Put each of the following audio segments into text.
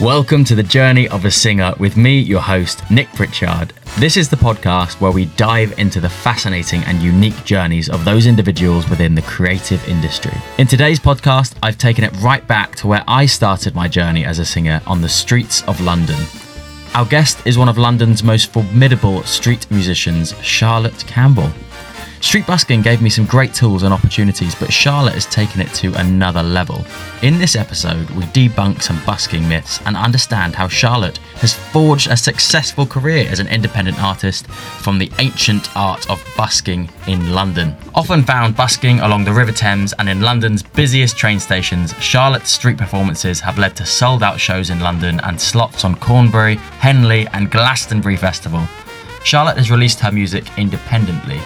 Welcome to the Journey of a Singer with me, your host, Nick Pritchard. This is the podcast where we dive into the fascinating and unique journeys of those individuals within the creative industry. In today's podcast, I've taken it right back to where I started my journey as a singer on the streets of London. Our guest is one of London's most formidable street musicians, Charlotte Campbell. Street busking gave me some great tools and opportunities, but Charlotte has taken it to another level. In this episode, we debunk some busking myths and understand how Charlotte has forged a successful career as an independent artist from the ancient art of busking in London. Often found busking along the River Thames and in London's busiest train stations, Charlotte's street performances have led to sold out shows in London and slots on Cornbury, Henley, and Glastonbury Festival. Charlotte has released her music independently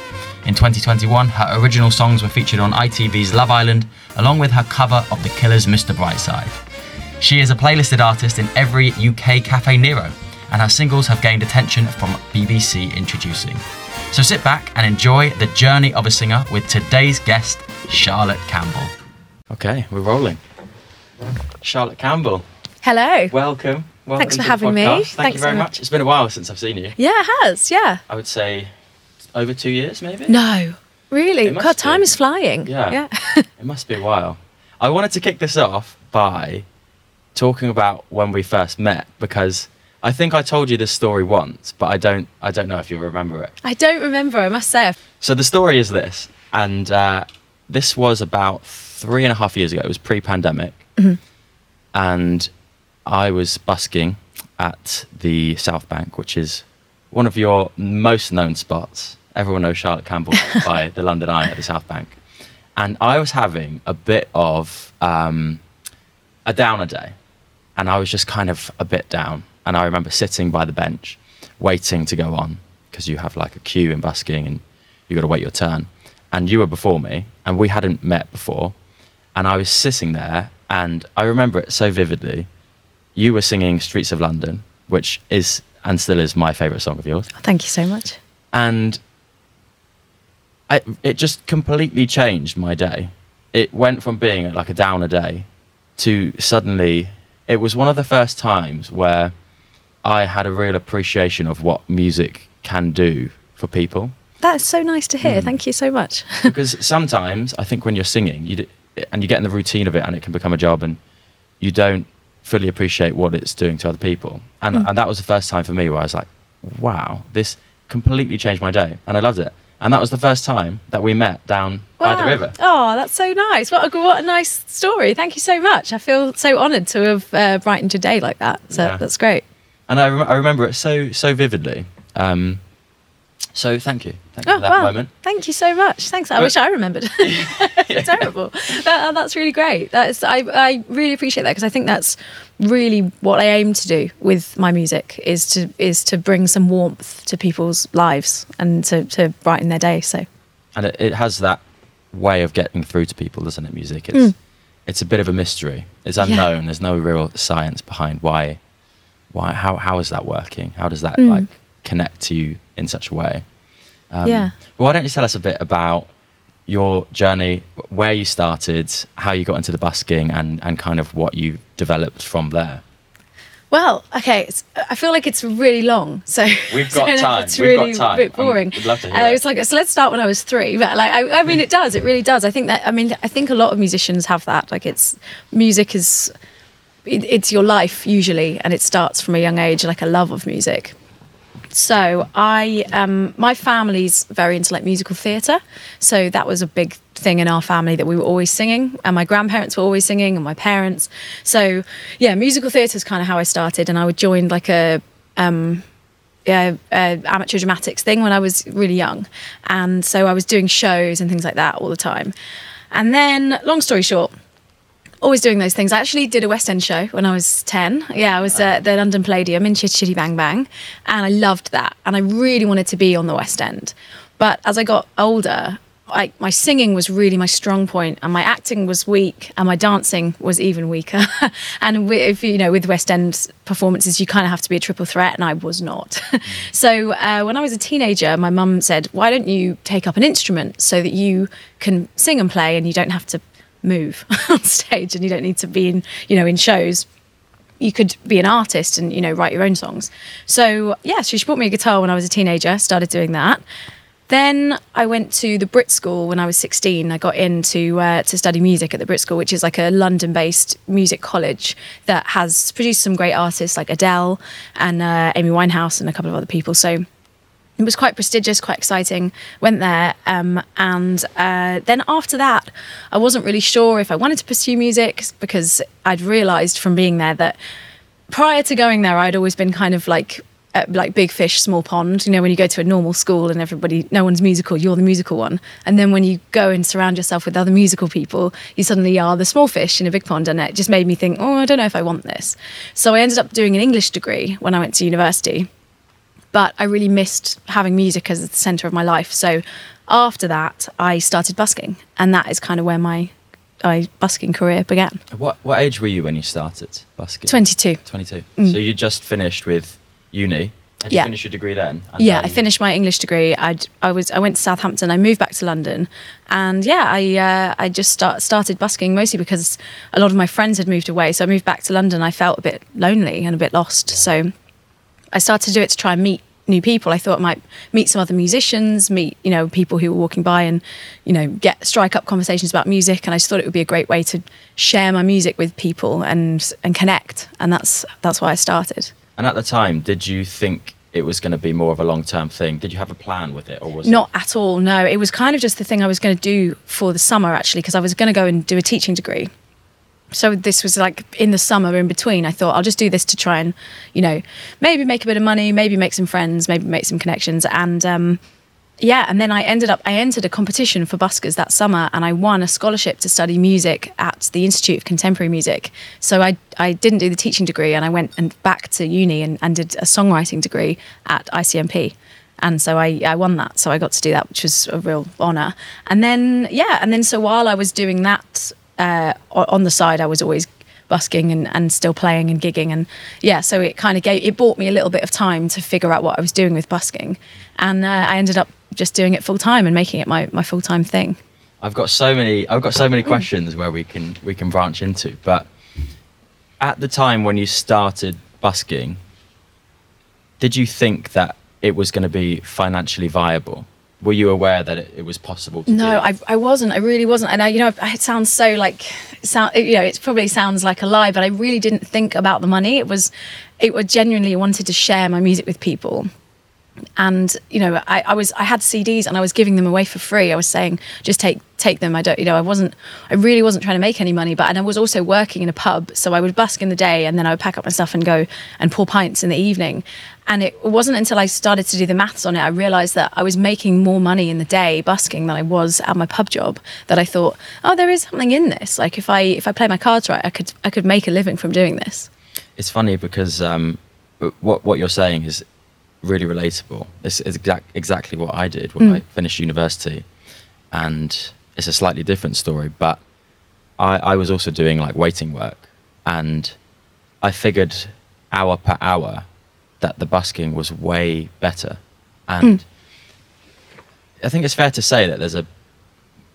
in 2021, her original songs were featured on ITV's Love Island, along with her cover of The Killers' Mr. Brightside. She is a playlisted artist in every UK Caffe Nero, and her singles have gained attention from BBC Introducing. So sit back and enjoy the journey of a singer with today's guest, Charlotte Campbell. Okay, we're rolling. Charlotte Campbell, Hello. welcome. welcome Thanks for the having me. Thank Thanks you very so much. much. It's been a while since I've seen you. Yeah, it has. Yeah. I would say over two years, maybe? No. Really? God, time is flying. Yeah. Yeah. It must be a while. I wanted to kick this off by talking about when we first met because I think I told you this story once, but I don't I don't know if you remember it. I don't remember. I must say. So the story is this, and uh, this was about three and a half years ago. It was pre-pandemic, and I was busking at the South Bank, which is one of your most known spots. Everyone knows Charlotte Campbell by the London Eye at the South Bank, and I was having a bit of um, a downer day, and I was just kind of a bit down. And I remember sitting by the bench, waiting to go on because you have like a queue in busking and you got to wait your turn. And you were before me, and we hadn't met before. And I was sitting there, and I remember it so vividly. You were singing Streets of London, which is and still is my favourite song of yours. Thank you so much. And I, it just completely changed my day. It went from being like a downer day to suddenly, it was one of the first times where I had a real appreciation of what music can do for people. That's so nice to Mm. hear. Thank you so much. because sometimes I think when you're singing, you and you get in the routine of it, and it can become a job, and you don't fully appreciate what it's doing to other people. And Mm. and that was the first time for me where I was like, wow, this completely changed my day, and I loved it. And that was the first time that we met down by the river. Oh, that's so nice. What a, what a nice story. Thank you so much. I feel so honoured to have uh, brightened your day like that. So Yeah. that's great. And I, rem- I remember it so so vividly. Um, so thank you, thank you Oh, for that wow. moment. Thank you so much. Thanks. I But- wish I remembered. Terrible. That, that's really great. That's I, I really appreciate that because I think that's really what I aim to do with my music is to is to bring some warmth to people's lives and to, to brighten their day. So and it, it has that way of getting through to people, doesn't it? Music. It's Mm. it's a bit of a mystery. It's unknown. There's no real science behind why why how how is that working? How does that Mm. like connect to you in such a way? Um, Yeah. Well, why don't you tell us a bit about your journey, where you started, how you got into the busking, and and kind of what you developed from there. well, okay. It's, I feel like it's really long. So We've so got time. It's We've got really time. a bit boring. we'd love to hear Uh, it. it's like so. Let's start when I was three. But like, I, I mean, it does. It really does. I think that. I mean, I think a lot of musicians have that. Like, it's music is it, it's your life usually, and it starts from a young age, like a love of music. So I, um, my family's very into like musical theatre, so that was a big thing in our family that we were always singing, and my grandparents were always singing, and my parents. So yeah, musical theatre is kind of how I started, and I would join like a um, amateur dramatics thing when I was really young, and so I was doing shows and things like that all the time. And then, long story short, always doing those things. I actually did a West End show when I was 10. Yeah, I was at the London Palladium in Chitty Chitty Bang Bang, and I loved that. And I really wanted to be on the West End. But as I got older, I, my singing was really my strong point, and my acting was weak, and my dancing was even weaker. and wi- if you know, with West End performances, you kind of have to be a triple threat, and I was not. so uh, when I was a teenager, my mum said, "Why don't you take up an instrument so that you can sing and play, and you don't have to move on stage, and you don't need to be in, you know, in shows." you could be an artist and you know write your own songs. So yeah, so she bought me a guitar when I was a teenager. Started doing that. Then I went to the Brit School when I was 16. I got in to, uh, to study music at the Brit School, which is like a London based music college that has produced some great artists like Adele and uh, Amy Winehouse and a couple of other people. So it was quite prestigious, quite exciting. Went there, um, and uh, then after that, I wasn't really sure if I wanted to pursue music because I'd realised from being there that prior to going there, I'd always been kind of like uh, like big fish, small pond. You know, when you go to a normal school and everybody, no one's musical, you're the musical one. And then when you go and surround yourself with other musical people, you suddenly are the small fish in a big pond. And it just made me think, oh, I don't know if I want this. So I ended up doing an English degree when I went to university. But I really missed having music as the center of my life. So after that, I started busking. And that is kind of where my my busking career began. What what age were you when you started busking? 22. 22. So you just finished with uni. Had Yeah. you finished your degree then? And yeah, I finished my English degree. I I was I went to Southampton. I moved back to London, and yeah, I uh, I just start, started busking mostly because a lot of my friends had moved away. So I moved back to London. I felt a bit lonely and a bit lost. So I started to do it to try and meet new people. I thought I might meet some other musicians, meet you know people who were walking by, and you know get strike up conversations about music. And I just thought it would be a great way to share my music with people and and connect. And that's that's why I started. And at the time, did you think it was going to be more of a long term thing? Did you have a plan with it, or was Not at all. No, it was kind of just the thing I was going to do for the summer actually, because I was going to go and do a teaching degree. So this was like in the summer in between. I thought I'll just do this to try and, you know, maybe make a bit of money, maybe make some friends, maybe make some connections, and um, yeah. And then I ended up I entered a competition for buskers that summer, and I won a scholarship to study music at the Institute of Contemporary Music. So I I didn't do the teaching degree, and I went and back to uni and, and did a songwriting degree at ICMP and so I, I won that so i got to do that which was a real honor and then yeah and then so while i was doing that uh, on the side i was always busking and, and still playing and gigging and yeah so it kind of gave it bought me a little bit of time to figure out what i was doing with busking and uh, i ended up just doing it full time and making it my, my full-time thing I've got so many. I've got so many questions where we can we can branch into. But at the time when you started busking, did you think that it was going to be financially viable? Were you aware that it, it was possible to No? I, I wasn't. I really wasn't. And I, you know, it sounds so like, sound, you know, it probably sounds like a lie, but I really didn't think about the money. It was, it was genuinely wanted to share my music with people. And you know, I, I was I had CDs and I was giving them away for free. I was saying, just take take them. I don't, you know, I wasn't, I really wasn't trying to make any money. But and I was also working in a pub, so I would busk in the day and then I would pack up my stuff and go and pour pints in the evening. And it wasn't until I started to do the maths on it, I realised that I was making more money in the day busking than I was at my pub job. That I thought, oh, there is something in this. Like if I if I play my cards right, I could I could make a living from doing this. It's funny because um, what what you're saying is really relatable. It's, it's exact, exactly what I did when I finished university, and it's a slightly different story. But I, I was also doing like waiting work, and I figured hour per hour that the busking was way better, and hmm. I think it's fair to say that there's a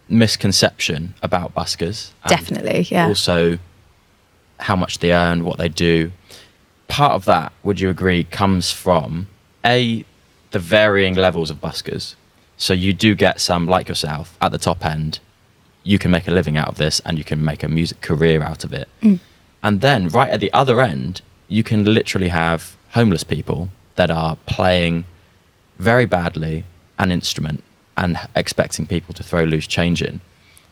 misconception about buskers. Definitely, yeah. Also, how much they earn, what they do. Part of that, would you agree, comes from a the varying levels of buskers. So you do get some like yourself at the top end. You can make a living out of this, and you can make a music career out of it. Hmm. And then right at the other end, you can literally have homeless people that are playing very badly an instrument and expecting people to throw loose change in.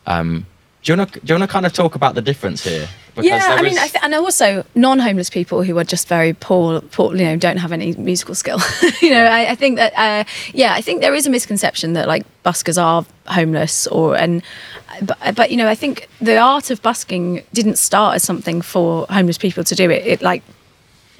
Um, do you want to do you want to kind of talk about the difference here? Because yeah, I mean, I th- and also non-homeless people who are just very poor, poor, you know, don't have any musical skill. you know, I, I think that, uh, yeah, I think there is a misconception that like buskers are homeless or and, but, but you know, I think the art of busking didn't start as something for homeless people to do. It, it like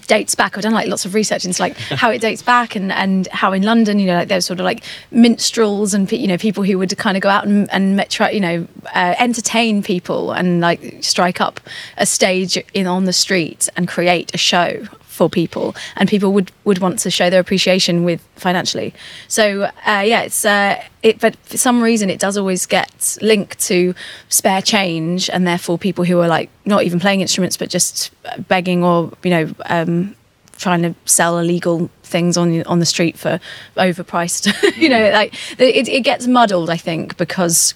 dates back. I've done like lots of research into like how it dates back and and how in London, you know, like there's sort of like minstrels and you know people who would kind of go out and and met- try, you know, uh, entertain people and like strike up a stage in on the street and create a show for people, and people would would want to show their appreciation with financially. So uh, yeah, it's uh, it, but for some reason it does always get linked to spare change, and therefore people who are like not even playing instruments but just begging or you know. Um, trying to sell illegal things on on the street for overpriced you know like it, it gets muddled i think because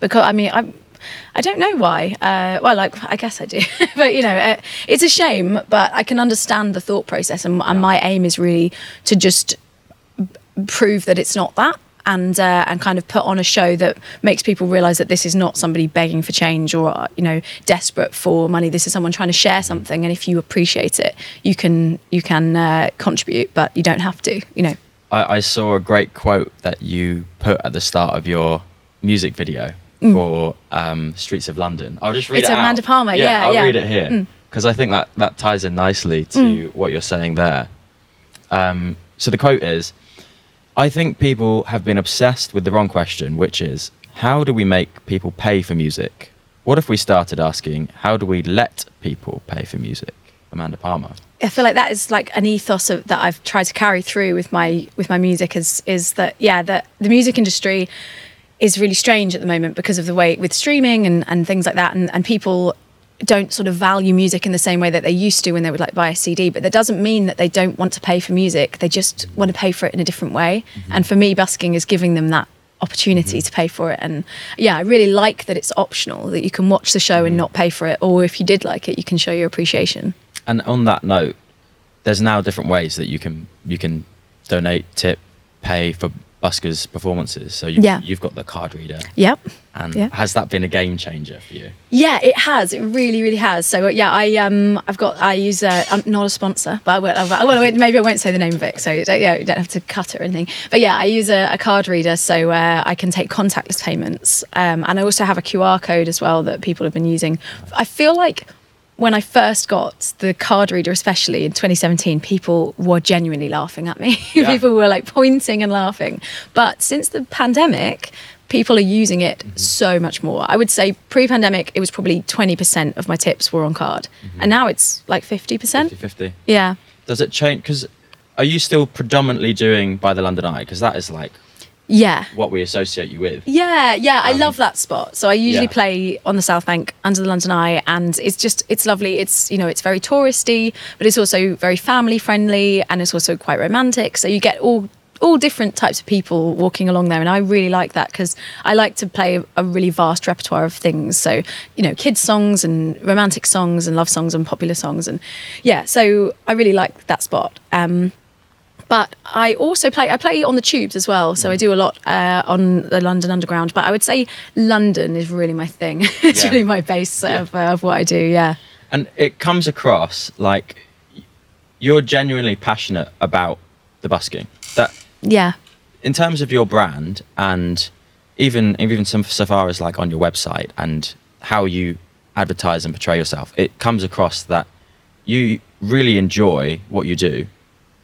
because i mean i'm I don't know why. Uh, well, like I guess I do, but you know, uh, it's a shame. But I can understand the thought process, and, and my aim is really to just prove that it's not that, and uh, and kind of put on a show that makes people realize that this is not somebody begging for change or uh, you know desperate for money. This is someone trying to share something, and if you appreciate it, you can you can uh, contribute, but you don't have to. You know. I, I saw a great quote that you put at the start of your music video mm. for um, Streets of London. I'll just read it's it. It's Amanda out. Palmer. Yeah, yeah. I'll yeah. read it here because mm. I think that that ties in nicely to mm. what you're saying there. Um, so the quote is, "I think people have been obsessed with the wrong question, which is how do we make people pay for music? What if we started asking how do we let people pay for music?" Amanda Palmer. I feel like that is like an ethos of, that I've tried to carry through with my with my music is is that yeah that the music industry is really strange at the moment because of the way with streaming and, and things like that and, and people don't sort of value music in the same way that they used to when they would like buy a CD. But that doesn't mean that they don't want to pay for music. They just want to pay for it in a different way. Mm-hmm. And for me, busking is giving them that opportunity mm-hmm. to pay for it. And yeah, I really like that it's optional, that you can watch the show and mm-hmm. not pay for it. Or if you did like it, you can show your appreciation. And on that note, there's now different ways that you can you can donate, tip, pay for buskers performances. So you've, yeah. you've got the card reader. Yep. And yep. has that been a game changer for you? Yeah, it has. It really, really has. So yeah, I um, I've got I use a, I'm not a sponsor, but I will, I will, maybe I won't say the name of it. So yeah, you don't have to cut it or anything. But yeah, I use a, a card reader so uh, I can take contactless payments, um, and I also have a QR code as well that people have been using. I feel like when I first got the card reader, especially in 2017, people were genuinely laughing at me. Yeah. people were like pointing and laughing. But since the pandemic, people are using it mm-hmm. so much more. I would say pre pandemic, it was probably 20% of my tips were on card. Mm-hmm. And now it's like 50%. 50 Yeah. Does it change? Because are you still predominantly doing by the London Eye? Because that is like yeah. What we associate you with. Yeah yeah i um, love that spot. So i usually yeah. play on the south bank under the london eye and it's just it's lovely. It's you know it's very touristy but it's also very family friendly and it's also quite romantic. So you get all all different types of people walking along there and i really like that because i like to play a really vast repertoire of things. So you know kids songs and romantic songs and love songs and popular songs and yeah so i really like that spot. Um, but I also play. I play on the tubes as well, so I do a lot uh, on the London Underground. But I would say London is really my thing. it's yeah. really my base yeah. of, uh, of what I do. Yeah. And it comes across like you're genuinely passionate about the busking. That yeah. In terms of your brand and even even some so far as like on your website and how you advertise and portray yourself, it comes across that you really enjoy what you do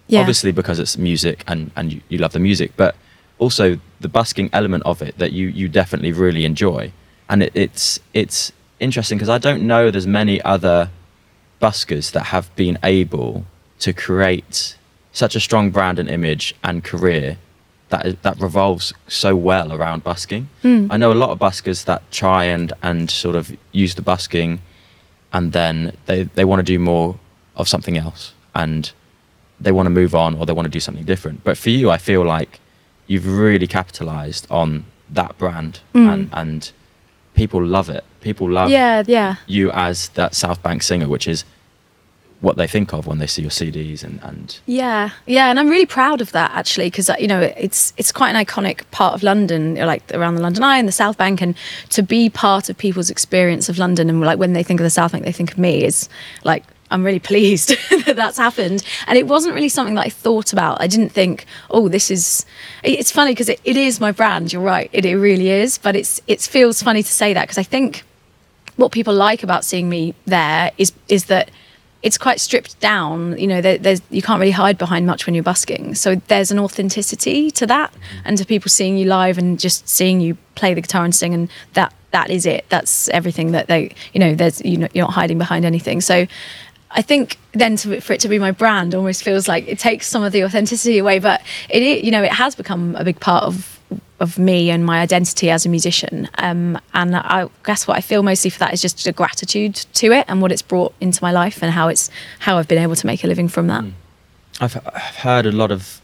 yeah. Obviously, because it's music and, and you, you love the music, but also the busking element of it that you, you definitely really enjoy. And it, it's, it's interesting because I don't know there's many other buskers that have been able to create such a strong brand and image and career that is, that revolves so well around busking. Mm. I know a lot of buskers that try and and sort of use the busking, and then they they want to do more of something else, and they want to move on or they want to do something different. But for you, I feel like you've really capitalized on that brand mm. and, and people love it. People love yeah, yeah. you as that South Bank singer, which is what they think of when they see your CDs and, and yeah yeah and I'm really proud of that actually because you know it's it's quite an iconic part of London like around the London Eye and the South Bank and to be part of people's experience of London and like when they think of the South Bank they think of me is like I'm really pleased that that's happened. And it wasn't really something that I thought about. I didn't think, oh, this is. It's funny because it, it is my brand. You're right. It, it really is. But it's it feels funny to say that because I think what people like about seeing me there is is that it's quite stripped down. You know, there, there's you can't really hide behind much when you're busking. So there's an authenticity to that, and to people seeing you live and just seeing you play the guitar and sing, and that that is it. That's everything that they, you know, there's you know, you're not hiding behind anything. So I think then to, for it to be my brand almost feels like it takes some of the authenticity away. But it, you know, it has become a big part of of me and my identity as a musician. Um, and I guess what I feel mostly for that is just a gratitude to it and what it's brought into my life and how it's how I've been able to make a living from that. I've, I've heard a lot of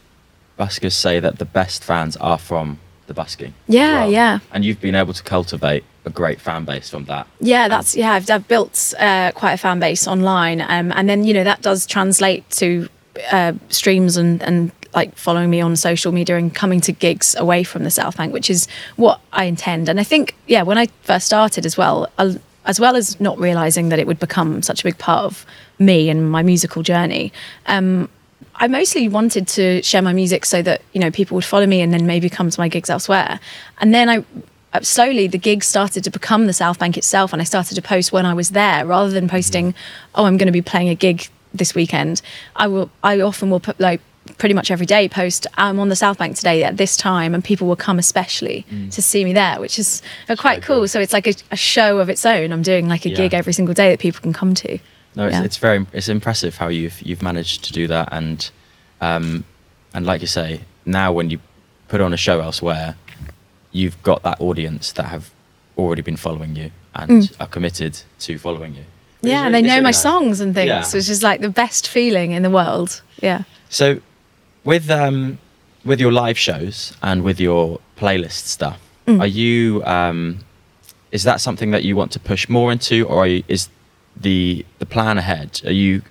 buskers say that the best fans are from the busking. Yeah, yeah. And you've been able to cultivate a great fan base from that. Yeah, that's yeah. I've, I've built uh, quite a fan base online, um, and then you know that does translate to uh, streams and and like following me on social media and coming to gigs away from the South Bank, which is what I intend. And I think yeah, when I first started as well, as well as not realizing that it would become such a big part of me and my musical journey. Um, I mostly wanted to share my music so that you know people would follow me and then maybe come to my gigs elsewhere. And then I slowly the gigs started to become the South Bank itself, and I started to post when I was there rather than posting, oh, I'm going to be playing a gig this weekend. I will. I often will put like pretty much every day post I'm on the South Bank today at this time, and people will come especially to see me there, which is uh, quite cool. cool. So it's like a, a show of its own. I'm doing like a Yeah. gig every single day that people can come to. No, it's, Yeah. it's very it's impressive how you've you've managed to do that, and um, and like you say, now when you put on a show elsewhere, you've got that audience that have already been following you and are committed to following you. Which is Mm. Yeah, and really- they know really my nice. songs and things, Yeah. which is like the best feeling in the world. Yeah. So, with um, with your live shows and with your playlist stuff, Mm. are you um, is that something that you want to push more into, or are you, is the the plan ahead? Are you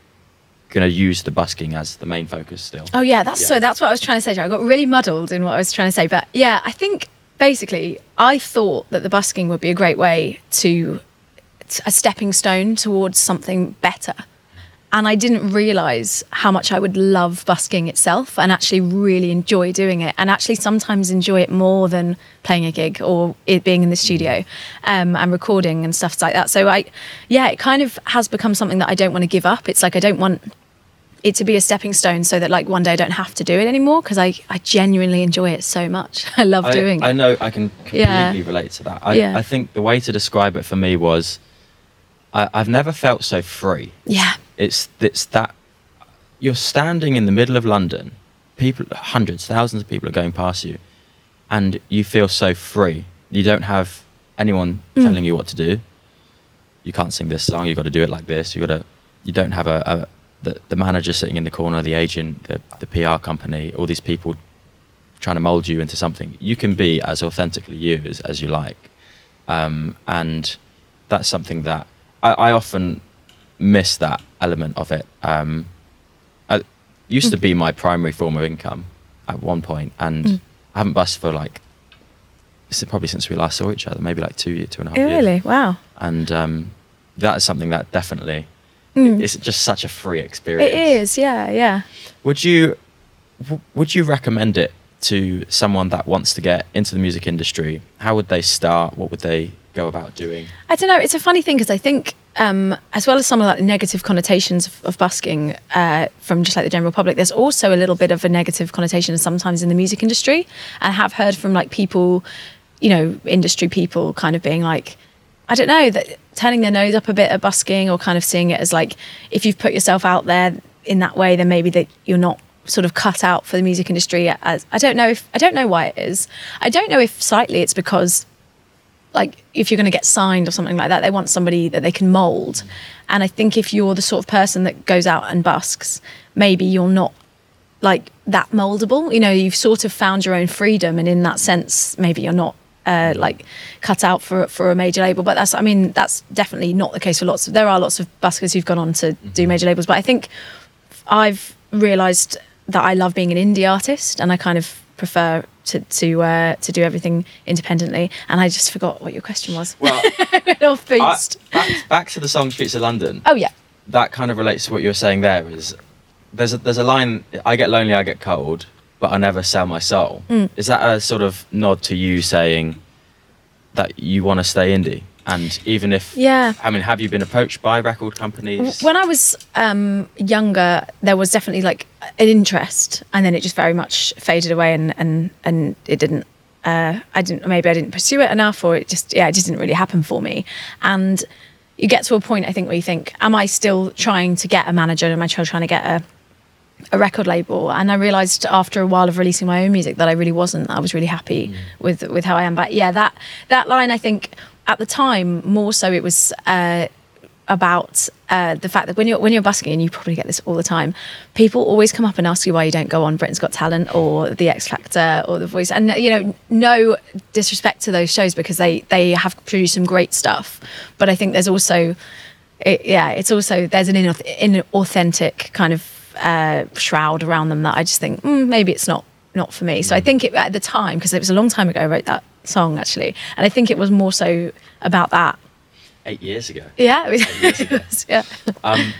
going to use the busking as the main focus still? Oh yeah, that's Yeah. so. That's what I was trying to say. I got really muddled in what I was trying to say, but yeah, I think basically I thought that the busking would be a great way to a stepping stone towards something better. And I didn't realize how much I would love busking itself and actually really enjoy doing it. And actually, sometimes enjoy it more than playing a gig or it being in the studio um, and recording and stuff like that. So, I, yeah, it kind of has become something that I don't want to give up. It's like I don't want it to be a stepping stone so that like one day I don't have to do it anymore because I, I genuinely enjoy it so much. I love I, doing it. I know I can completely Yeah. relate to that. I, Yeah. I think the way to describe it for me was I, I've never felt so free. Yeah. It's it's that you're standing in the middle of London, people, hundreds, thousands of people are going past you, and you feel so free. You don't have anyone Mm. telling you what to do. You can't sing this song. you've got to do it like this. You got to. You don't have a, a the, the manager sitting in the corner, the agent, the, the PR company, all these people trying to mold you into something. You can be as authentically you as, as you like. Um, and that's something that I, I often miss that element of it. Um, it used to be my primary form of income at one point, and Mm. I haven't bussed for like probably since we last saw each other, maybe like two, year- two and a half years. Really? Wow. And um, that is something that definitely Mm. it's just such a free experience. It is. Yeah. Yeah. Would you w- would you recommend it to someone that wants to get into the music industry? How would they start? What would they go about doing? I don't know. It's a funny thing because I think, um, as well as some of like the negative connotations of, of busking uh, from just like the general public, there's also a little bit of a negative connotation sometimes in the music industry. I have heard from like people, you know, industry people kind of being like, I don't know, that turning their nose up a bit at busking or kind of seeing it as like, if you've put yourself out there in that way, then maybe that you're not sort of cut out for the music industry as I don't know if I don't know why it is. I don't know if slightly it's because like if you're going to get signed or something like that they want somebody that they can mold and i think if you're the sort of person that goes out and busks maybe you're not like that moldable you know you've sort of found your own freedom and in that sense maybe you're not uh, like cut out for for a major label but that's i mean that's definitely not the case for lots of there are lots of buskers who've gone on to do major labels but i think I've realised that I love being an indie artist, and I kind of prefer to to uh, to do everything independently. And I just forgot what your question was. Well, off boost. back, back to the song "Streets of London." oh yeah, That kind of relates to what you were saying. There is there's a, there's a line: "I get lonely, I get cold, but I never sell my soul." Mm. Is that a sort of nod to you saying that you want to stay indie? And even if, Yeah. I mean, have you been approached by record companies? when I was um, younger, there was definitely like an interest, and then it just very much faded away, and and and it didn't. Uh, I didn't. Maybe I didn't pursue it enough, or it just yeah, it just didn't really happen for me. And you get to a point I think where you think, am I still trying to get a manager? Am I still trying to get a a record label and I realized after a while of releasing my own music that I really wasn't I was really happy mm. with with how I am but yeah that that line I think at the time more so it was uh, about uh, the fact that when you're when you're busking, and you probably get this all the time, people always come up and ask you why you don't go on Britain's Got Talent or The X Factor or The Voice, and you know, no disrespect to those shows because they they have produced some great stuff, but I think there's also, it, yeah, it's also there's an inauthentic kind of uh, shroud around them that I just think mm, maybe it's not not for me. So I mm. think it, at the time because it was a long time ago I wrote that song actually, and I think it was more so about that eight years ago. Yeah, it was, Eight years ago. yeah. Um,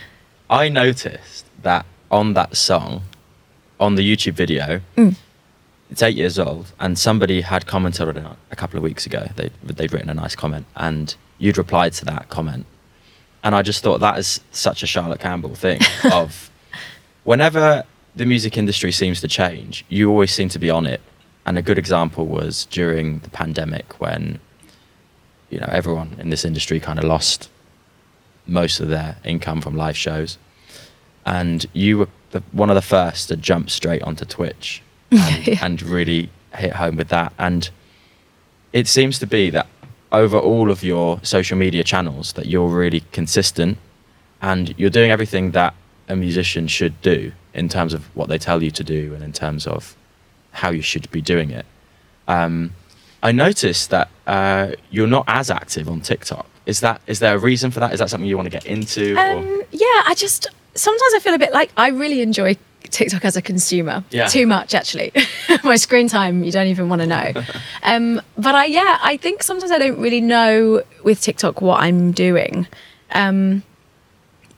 I noticed that on that song, on the YouTube video, mm. it's eight years old, and somebody had commented on it a couple of weeks ago. They they'd written a nice comment, and you'd replied to that comment, and I just thought that is such a Charlotte Campbell thing of whenever the music industry seems to change, you always seem to be on it. And a good example was during the pandemic when you know everyone in this industry kind of lost most of their income from live shows, and you were the, one of the first to jump straight onto Twitch and, yeah. and really hit home with that. And it seems to be that over all of your social media channels that you're really consistent and you're doing everything that a musician should do in terms of what they tell you to do and in terms of how you should be doing it. Um, I noticed that uh, you're not as active on TikTok. Is that is there a reason for that? Is that something you want to get into? Um, yeah, I just sometimes I feel a bit like I really enjoy TikTok as a consumer. Yeah. Too much actually. My screen time you don't even want to know. um, but I yeah, I think sometimes I don't really know with TikTok what I'm doing. Um,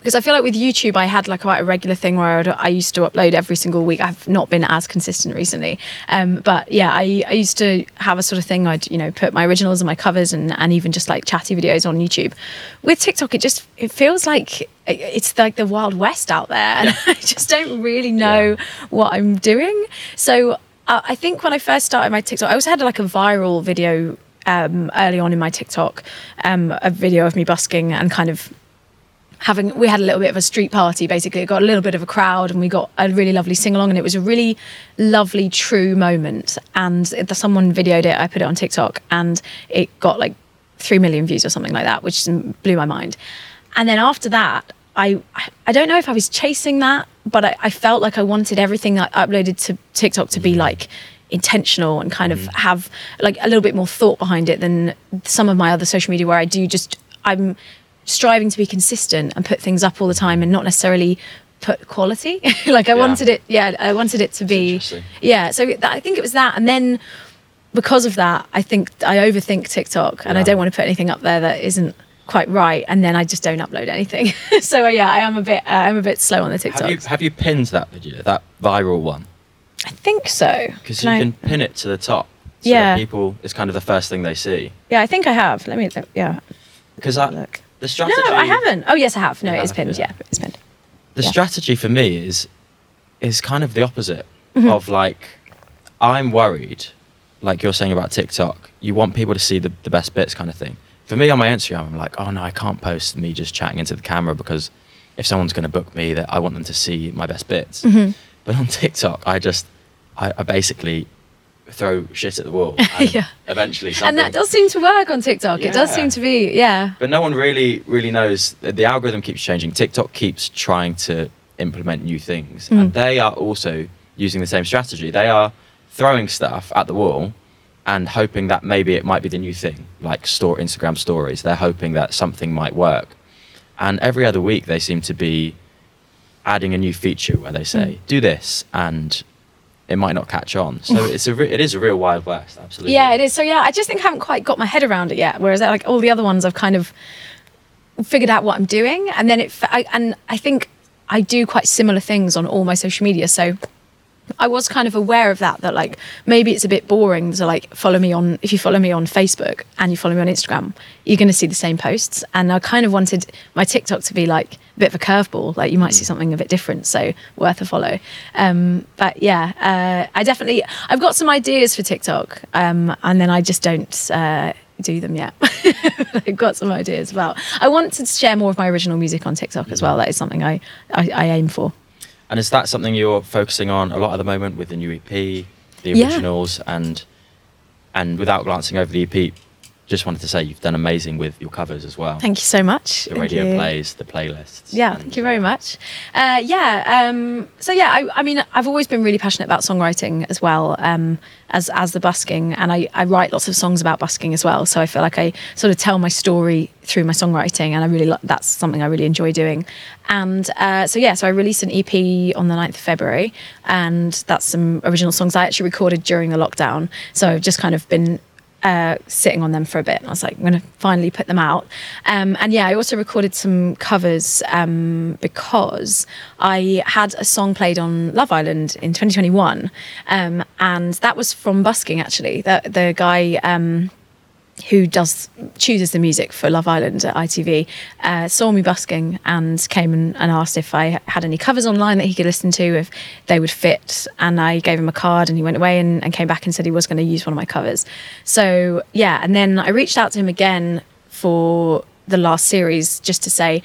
because I feel like with YouTube, I had like quite a regular thing where I'd, i used to upload every single week. I've not been as consistent recently, um, but yeah, I, I used to have a sort of thing. I'd you know put my originals and my covers and, and even just like chatty videos on YouTube. With TikTok, it just it feels like it's like the wild west out there, and I just don't really know yeah. what I'm doing. So uh, I think when I first started my TikTok, I also had like a viral video um, early on in my TikTok, um, a video of me busking and kind of having we had a little bit of a street party basically. It got a little bit of a crowd and we got a really lovely sing along and it was a really lovely true moment. And someone videoed it i put it on tiktok and it got like 3 million views or something like that which blew my mind. And then after that i i don't know if i was chasing that but i, I felt like i wanted everything that i uploaded to tiktok to be like intentional and kind of mm. have like a little bit more thought behind it than some of my other social media where i do just i'm striving to be consistent and put things up all the time and not necessarily put quality. like I yeah. wanted it, yeah, I wanted it to be, yeah. So that, I think it was that, and then because of that, I think I overthink TikTok, and yeah. I don't want to put anything up there that isn't quite right, and then I just don't upload anything. so yeah, I am a bit, uh, I'm a bit slow on the TikTok. Have you, have you pinned that video, that viral one? I think so. Because you I... can pin it to the top. So yeah. people, it's kind of the first thing they see. Yeah, I think I have. Let me, yeah. Because I, look. The strategy. No, I haven't. Oh yes, I have. No, it is pinned. Yeah. yeah, it's pinned. The yeah. strategy for me is is kind of the opposite mm-hmm. of like I'm worried, like you're saying about TikTok. You want people to see the, the best bits, kind of thing. For me on my Instagram, I'm like, oh no, I can't post me just chatting into the camera because if someone's going to book me, that I want them to see my best bits. Mm-hmm. But on TikTok, I just I, I basically throw shit at the wall. yeah. Eventually, something. And that does seem to work on TikTok. Yeah. It does seem to be, yeah. But no one really, really knows. The algorithm keeps changing. TikTok keeps trying to implement new things, mm. and they are also using the same strategy. They are throwing stuff at the wall and hoping that maybe it might be the new thing, like store Instagram stories. They're hoping that something might work. And every other week, they seem to be adding a new feature where they say, mm. "Do this," and it might not catch on. So it's a re- it is a real wild west, absolutely. Yeah, it is. So yeah, I just think I haven't quite got my head around it yet. Whereas uh, like all the other ones, I've kind of figured out what I'm doing, and then it I, and I think I do quite similar things on all my social media. So I was kind of aware of that, that like maybe it's a bit boring to like follow me on, if you follow me on Facebook and you follow me on Instagram, you're going to see the same posts. And I kind of wanted my TikTok to be like a bit of a curveball, like you might see mm. something a bit different. So worth a follow. Um, but yeah, uh, I definitely, I've got some ideas for TikTok um, and then I just don't uh, do them yet. I've got some ideas about. I want to share more of my original music on TikTok as well. That is something I, I, I aim for. And is that something you're focusing on a lot at the moment with the new EP, the Yeah. originals, and and without glancing over the EP, just wanted to say you've done amazing with your covers as well. Thank you so much. the Thank radio you. plays, the playlists. Yeah, thank you very uh, much. Uh, yeah, um, so yeah, I, I mean, I've always been really passionate about songwriting as well um, as as the busking, and I, I write lots of songs about busking as well. So I feel like I sort of tell my story through my songwriting, and I really li- that's something I really enjoy doing. And uh, so yeah, so I released an EP on the 9th of February, and that's some original songs I actually recorded during the lockdown. So I've just kind of been uh, sitting on them for a bit. And I was like, I'm going to finally put them out. Um, and yeah, I also recorded some covers um, because I had a song played on Love Island in 2021. Um, and that was from busking, actually. The, the guy. Who does chooses the music for Love Island at ITV, uh, saw me busking and came and, and asked if I had any covers online that he could listen to, if they would fit. And I gave him a card, and he went away and, and came back and said he was going to use one of my covers. So yeah, and then I reached out to him again for the last series just to say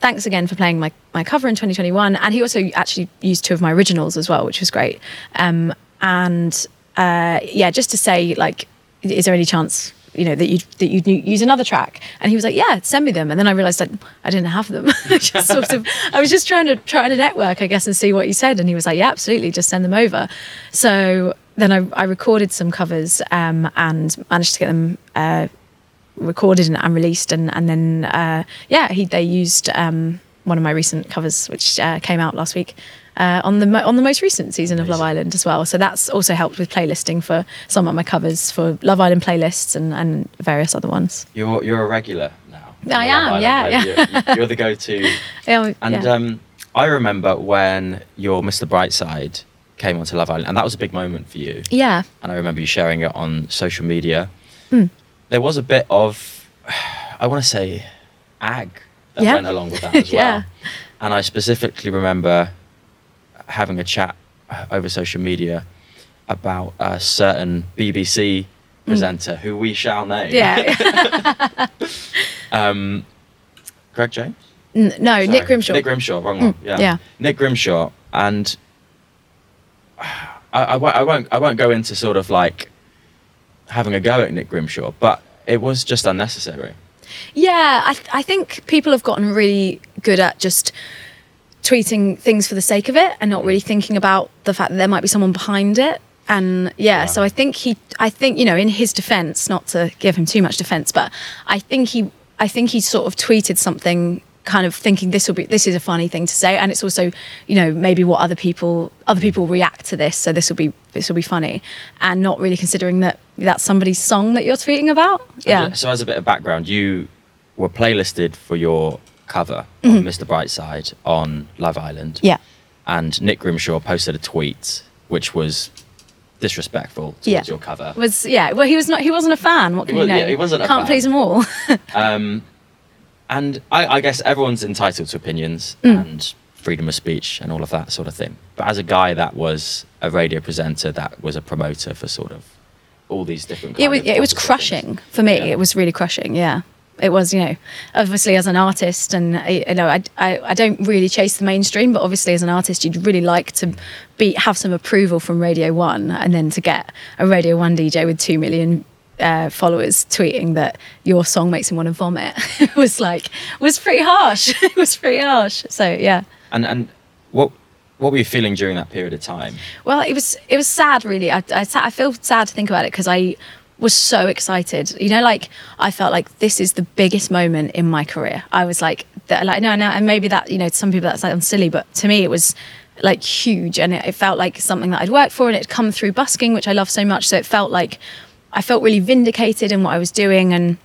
thanks again for playing my, my cover in 2021 and he also actually used two of my originals as well which was great um, and uh, yeah just to say like is there any chance you know that you that you'd use another track. And he was like yeah send me them. And then i realized that i didn't have them. Just sort of i was just trying to try to network i guess and see what he said. And he was like yeah absolutely just send them over. So then i, I recorded some covers um, and managed to get them uh, recorded and, and released. And and then uh, yeah he they used um, one of my recent covers which uh, came out last week uh, on the mo- on the most recent season of Love Island as well so that's also helped with playlisting for some of my covers for Love Island playlists and, and various other ones You're you're a regular now. I am, yeah, yeah. You're- You're the go-to. yeah, And yeah. um, I remember when your Mr. Brightside came onto Love Island, and that was a big moment for you. yeah And I remember you sharing it on social media. Hmm. There was a bit of, I want to say, ag that Yeah. went along with that as well. Yeah. And I specifically remember having a chat uh, over social media about a certain BBC presenter who we shall name. Yeah Um, Greg James? N- no Sorry. Nick Grimshaw Nick Grimshaw, wrong one. Yeah. yeah. Nick Grimshaw, and I, I, won't- I won't. I won't go into sort of like having a go at Nick Grimshaw, but it was just unnecessary. Yeah, I, th- I think people have gotten really good at just tweeting things for the sake of it and not really mm. thinking about the fact that there might be someone behind it. And yeah, Yeah. so I think he, I think you know, in his defense, not to give him too much defense, but I think he, I think he sort of tweeted something, kind of thinking this will be, this is a funny thing to say, and it's also, you know, maybe what other people, other people react to this, so this will be, this will be funny, and not really considering that that's somebody's song that you're tweeting about. Yeah. So as a bit of background, you were playlisted for your cover Mm-hmm. on Mr. Brightside on Love Island. Yeah. And Nick Grimshaw posted a tweet which was disrespectful towards Yeah. your cover. was yeah well he was not he wasn't a fan what can was- you know yeah, he wasn't a can't fan. please them all Um, and I, I guess everyone's entitled to opinions Mm. and freedom of speech and all of that sort of thing. But as a guy that was a radio presenter, that was a promoter for sort of all these different. it was of it was crushing things. for me Yeah. it was really crushing yeah it was you know obviously as an artist and I, you know I, I I don't really chase the mainstream but obviously as an artist you'd really like to be have some approval from Radio 1 and then to get a Radio 1 DJ with 2 million uh, followers tweeting that your song makes him want to vomit was like was pretty harsh it was pretty harsh so yeah And and what what were you feeling during that period of time? Well, it was it was sad, really. I I, I feel sad to think about it because I was so excited. You know, like I felt like this is the biggest moment in my career. I was like, that, like no, no, and maybe that you know, to some people that sounds silly, but to me it was like huge, and it, it felt like something that I'd worked for, and it'd come through busking, which I love so much. So it felt like I felt really vindicated in what I was doing, and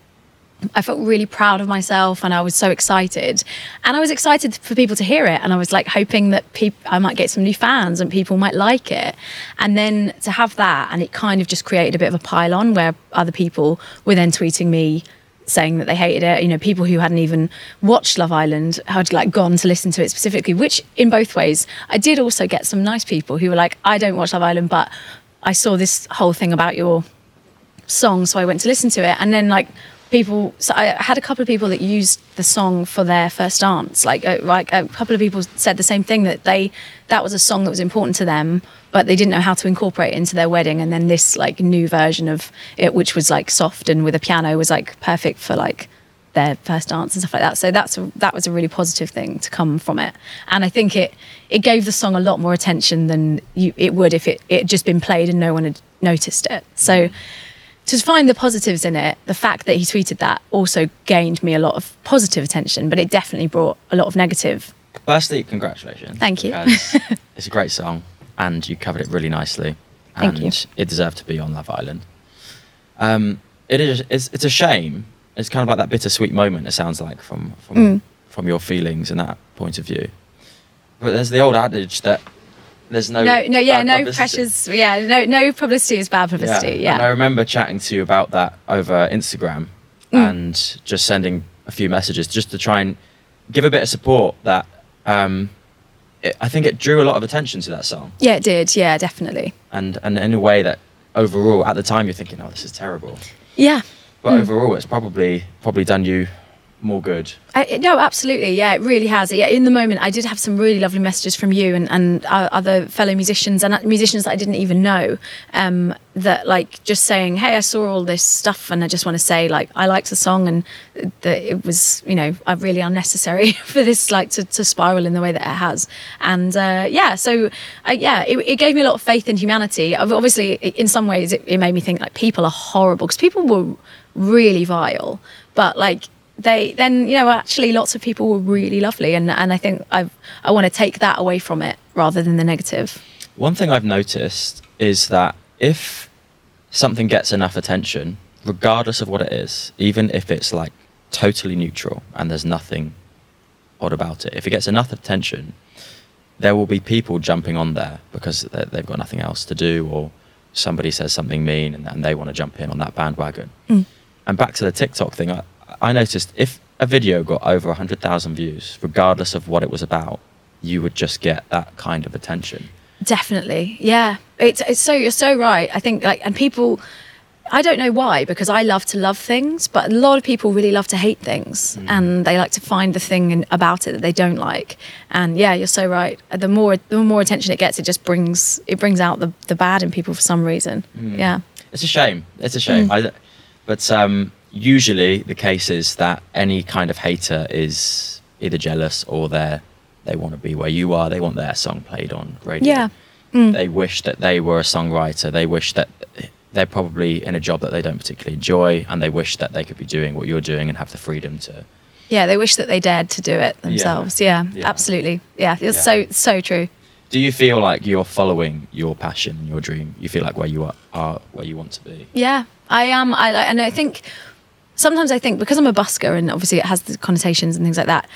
I felt really proud of myself and I was so excited. And I was excited for people to hear it. And I was like hoping that peop- I might get some new fans and people might like it. And then to have that, and it kind of just created a bit of a pile on where other people were then tweeting me saying that they hated it. You know, people who hadn't even watched Love Island had like gone to listen to it specifically, which in both ways, I did also get some nice people who were like, I don't watch Love Island, but I saw this whole thing about your song so i went to listen to it and then like people so i had a couple of people that used the song for their first dance. Like uh, like a couple of people said the same thing that they that was a song that was important to them but they didn't know how to incorporate it into their wedding. And then this like new version of it which was like soft and with a piano was like perfect for like their first dance and stuff like that. So that's a, that was a really positive thing to come from it. And i think it it gave the song a lot more attention than you it would if it it had just been played and no one had noticed it. So to find the positives in it, the fact that he tweeted that also gained me a lot of positive attention, but it definitely brought a lot of negative. Firstly, congratulations. Thank you. it's a great song, and you covered it really nicely. Thank and you. it deserved to be on Love Island. Um, it is. It's, it's a shame. It's kind of like that bittersweet moment. It sounds like from from Mm. from your feelings and that point of view. But there's the old adage that there's no No, no, yeah, no publicity. pressures. Yeah, no, no publicity is bad publicity. Yeah, And I remember chatting to you about that over Instagram Mm. and just sending a few messages just to try and give a bit of support that um, it, I think it drew a lot of attention to that song. yeah, it did. Yeah, definitely. And, and in a way that overall, at the time, you're thinking, oh, this is terrible. Yeah. But overall, it's probably probably done you more good. I, no, absolutely. Yeah, it really has. Yeah, in the moment, I did have some really lovely messages from you and, and other fellow musicians and uh, musicians that I didn't even know. Um, that like just saying, "Hey, I saw all this stuff, and I just want to say, like, I liked the song, and that it was, you know, really unnecessary for this like to, to spiral in the way that it has." And uh, yeah, so uh, yeah, it, it gave me a lot of faith in humanity. Obviously, in some ways, it, it made me think like people are horrible because people were really vile, but like they then you know actually lots of people were really lovely and and I think I I want to take that away from it rather than the negative. One thing I've noticed is that if something gets enough attention, regardless of what it is, even if it's like totally neutral and there's nothing odd about it, if it gets enough attention, there will be people jumping on there because they- they've got nothing else to do or somebody says something mean and, and they want to jump in on that bandwagon. Mm. And back to the TikTok thing, I, I noticed if a video got over 100,000 views, regardless of what it was about, you would just get that kind of attention. Definitely, yeah. It's it's so you're so right. I think like and people. I don't know why, because I love to love things, but a lot of people really love to hate things, mm. and they like to find the thing in, about it that they don't like. And yeah, you're so right. Uh, the more the more attention it gets, it just brings it brings out the the bad in people for some reason. Mm. Yeah. It's a shame. It's a shame. Mm. I, but um, usually the case is that any kind of hater is either jealous or they they want to be where you are. They want their song played on radio. Yeah. Mm. They wish that they were a songwriter. They wish that they're probably in a job that they don't particularly enjoy, and they wish that they could be doing what you're doing and have the freedom to. Yeah, they wish that they dared to do it themselves. Yeah, Yeah. absolutely. Yeah, it's Yeah. so so true. Do you feel like you're following your passion and your dream? You feel like where you are, are where you want to be. Yeah, I am. I and I think sometimes I think because I'm a busker and obviously it has the connotations and things like that.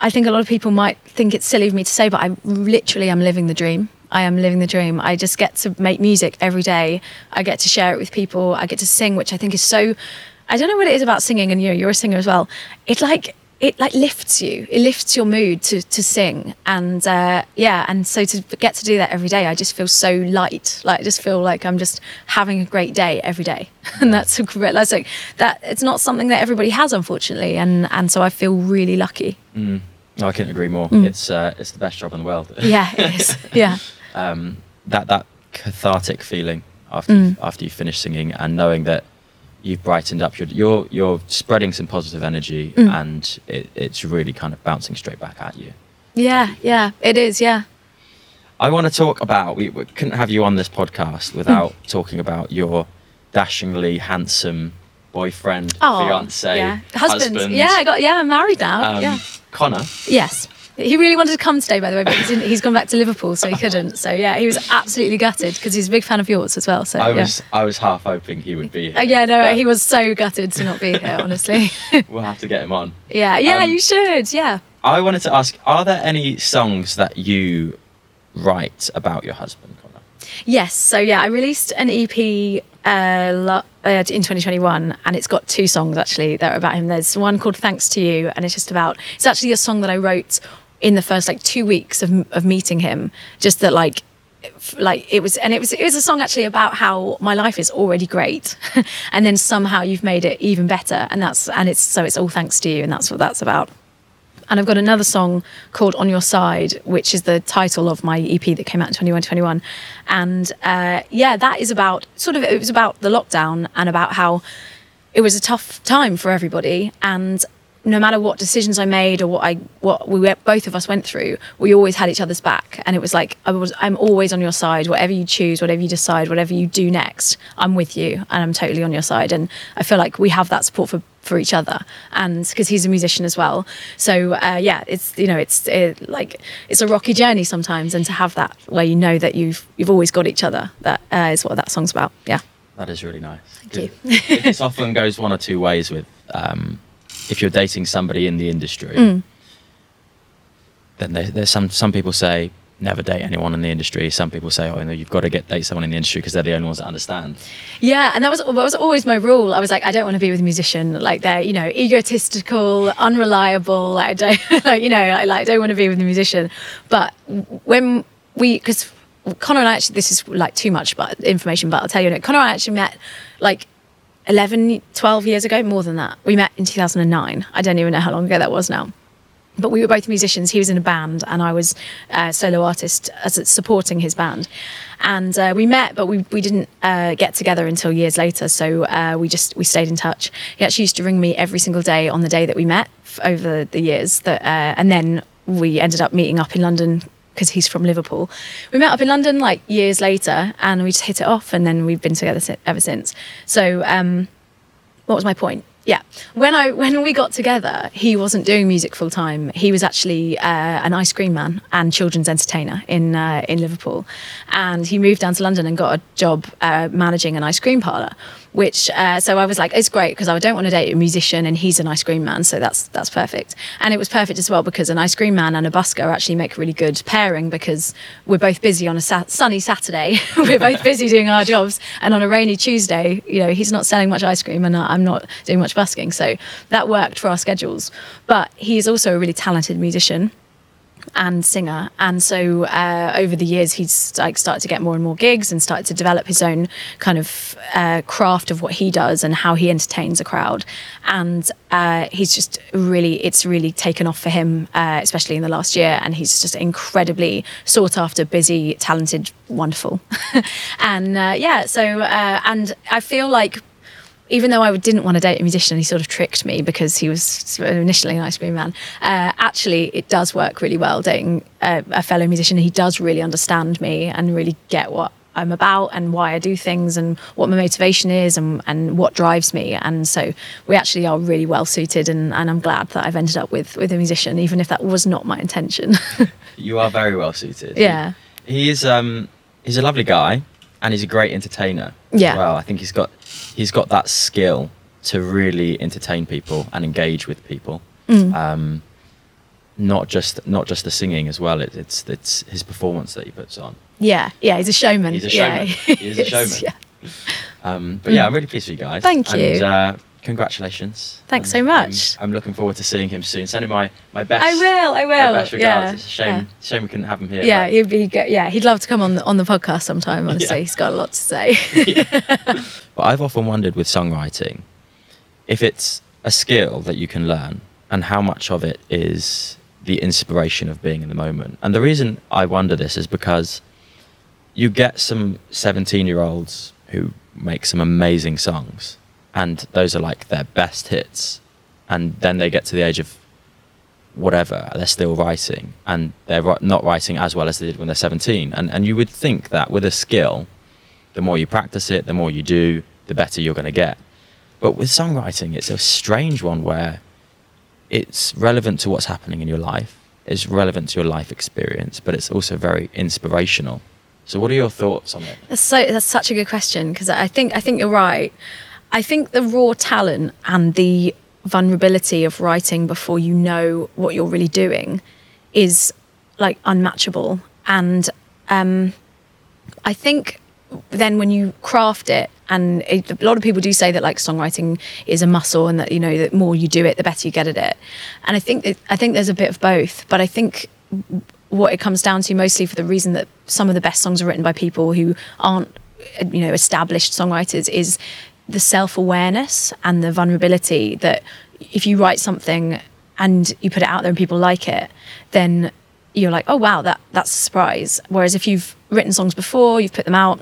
I think a lot of people might think it's silly of me to say, but I literally am living the dream. I am living the dream. I just get to make music every day. I get to share it with people. I get to sing, which I think is so. I don't know what it is about singing, and you know, you're a singer as well. It like it like lifts you. It lifts your mood to to sing, and uh, yeah, and so to get to do that every day, I just feel so light. Like I just feel like I'm just having a great day every day, and that's a great. That's like that. It's not something that everybody has, unfortunately, and and so I feel really lucky. No, I couldn't agree more. Mm. It's uh, it's the best job in the world. Yeah, it is. Yeah. um, that that cathartic feeling after Mm. after you finish singing and knowing that you've brightened up. You're you're, you're spreading some positive energy, Mm. and it, it's really kind of bouncing straight back at you. Yeah, yeah, it is. Yeah. I want to talk about. We, we couldn't have you on this podcast without Mm. talking about your dashingly handsome boyfriend, Oh, fiance, yeah. husband. Yeah, I got. Yeah, I'm married now. um, yeah. Connor. Yes. He really wanted to come today, by the way, but he's, in, he's gone back to Liverpool, so he couldn't. So yeah, he was absolutely gutted because he's a big fan of yours as well. So I yeah. was I was half hoping he would be. Here. Uh, yeah, no, but he was so gutted to not be here. Honestly. We'll have to get him on. yeah, yeah, Um, you should. Yeah. I wanted to ask: Are there any songs that you write about your husband, Connor? Yes. So yeah, I released an EP uh, lo- uh, in 2021, and it's got two songs actually that are about him. There's one called "Thanks to You," and it's just about. It's actually a song that I wrote in the first like two weeks of of meeting him. Just that like like it was and it was it was a song actually about how my life is already great and then somehow you've made it even better and that's and it's so it's all thanks to you and that's what that's about and I've got another song called On Your Side, which is the title of my EP that came out in 2121. And uh, yeah, that is about sort of, it was about the lockdown and about how it was a tough time for everybody. And no matter what decisions I made or what I what we were, both of us went through, we always had each other's back, and it was like I was I'm always on your side. Whatever you choose, whatever you decide, whatever you do next, I'm with you, and I'm totally on your side. And I feel like we have that support for for each other, and because he's a musician as well. So uh, yeah, it's you know it's it, like it's a rocky journey sometimes, and to have that where you know that you've you've always got each other, that uh, is what that song's about. Yeah. That is really nice. Thank you. it often goes one or two ways with um, if you're dating somebody in the industry. Mm. Then there, there's some some people say never date anyone in the industry. Some people say, oh, you know, you've got to get date someone in the industry because they're the only ones that understand. Yeah, and that was that was always my rule. I was like, I don't want to be with a musician like they're you know egotistical, unreliable. I don't like you know I like don't want to be with a musician. But when we because Connor and I actually this is like too much but information, but I'll tell you. Connor and I actually met like 11, 12 years ago, more than that. We met in 2009. I don't even know how long ago that was now. But we were both musicians. He was in a band, and I was a solo artist as supporting his band. And uh, we met, but we, we didn't uh, get together until years later. So uh, we just we stayed in touch. He actually used to ring me every single day on the day that we met over the years. That uh, and then we ended up meeting up in London because he's from Liverpool. We met up in London like years later, and we just hit it off, and then we've been together ever since. So, um, what was my point? Yeah, when I when we got together, he wasn't doing music full time. He was actually uh, an ice cream man and children's entertainer in uh, in Liverpool, and he moved down to London and got a job uh, managing an ice cream parlor. Which uh, so I was like, it's great because I don't want to date a musician and he's an ice cream man, so that's that's perfect. And it was perfect as well because an ice cream man and a busker actually make a really good pairing because we're both busy on a sa- sunny Saturday, we're both busy doing our jobs, and on a rainy Tuesday, you know, he's not selling much ice cream and I'm not doing much busking, so that worked for our schedules. But he's also a really talented musician and singer and so uh, over the years he's like started to get more and more gigs and started to develop his own kind of uh, craft of what he does and how he entertains a crowd and uh, he's just really it's really taken off for him uh, especially in the last year and he's just incredibly sought after busy talented wonderful and uh, yeah so uh, and i feel like even though I didn't want to date a musician, he sort of tricked me because he was initially an ice cream man. Uh, actually, it does work really well dating a, a fellow musician. He does really understand me and really get what I'm about and why I do things and what my motivation is and, and what drives me. And so we actually are really well suited. And, and I'm glad that I've ended up with, with a musician, even if that was not my intention. You are very well suited. Yeah. He is. Um, he's a lovely guy, and he's a great entertainer. Yeah. Well, I think he's got he's got that skill to really entertain people and engage with people. Mm. Um, not just not just the singing as well. It, it's it's his performance that he puts on. yeah. Yeah. He's a showman. He's a showman. He is a showman. Yeah. Um, but yeah, I'm really pleased for you guys. Mm. Thank And, you. uh, congratulations. Thanks Um, so much. I'm, I'm looking forward to seeing him soon. Send him my my best. I will. I My will. best yeah. regards. It's a shame. yeah. Shame we couldn't have him here. Yeah, he'd be good. Yeah, he'd love to come on the on the podcast sometime. Honestly, Yeah. he's got a lot to say. But I've often wondered with songwriting if it's a skill that you can learn and how much of it is the inspiration of being in the moment. And the reason I wonder this is because you get some 17 year olds who make some amazing songs and those are like their best hits. And then they get to the age of whatever, they're still writing and they're not writing as well as they did when they're 17. And, and you would think that with a skill, the more you practice it, the more you do, the better you're going to get. But with songwriting, it's a strange one where it's relevant to what's happening in your life, it's relevant to your life experience, but it's also very inspirational. So, what are your thoughts on it? That's so that's such a good question because I think I think you're right. I think the raw talent and the vulnerability of writing before you know what you're really doing is like unmatchable. And um, I think then when you craft it, and a lot of people do say that like songwriting is a muscle, and that you know the more you do it, the better you get at it. And I think that, I think there's a bit of both, but I think what it comes down to mostly for the reason that some of the best songs are written by people who aren't you know established songwriters is the self-awareness and the vulnerability that if you write something and you put it out there and people like it then you're like oh wow that that's a surprise. Whereas if you've written songs before you've put them out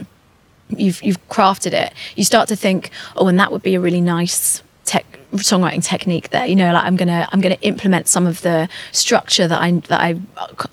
you've you've crafted it you start to think oh and that would be a really nice songwriting technique there. You know like i'm gonna i'm gonna implement some of the structure that i that i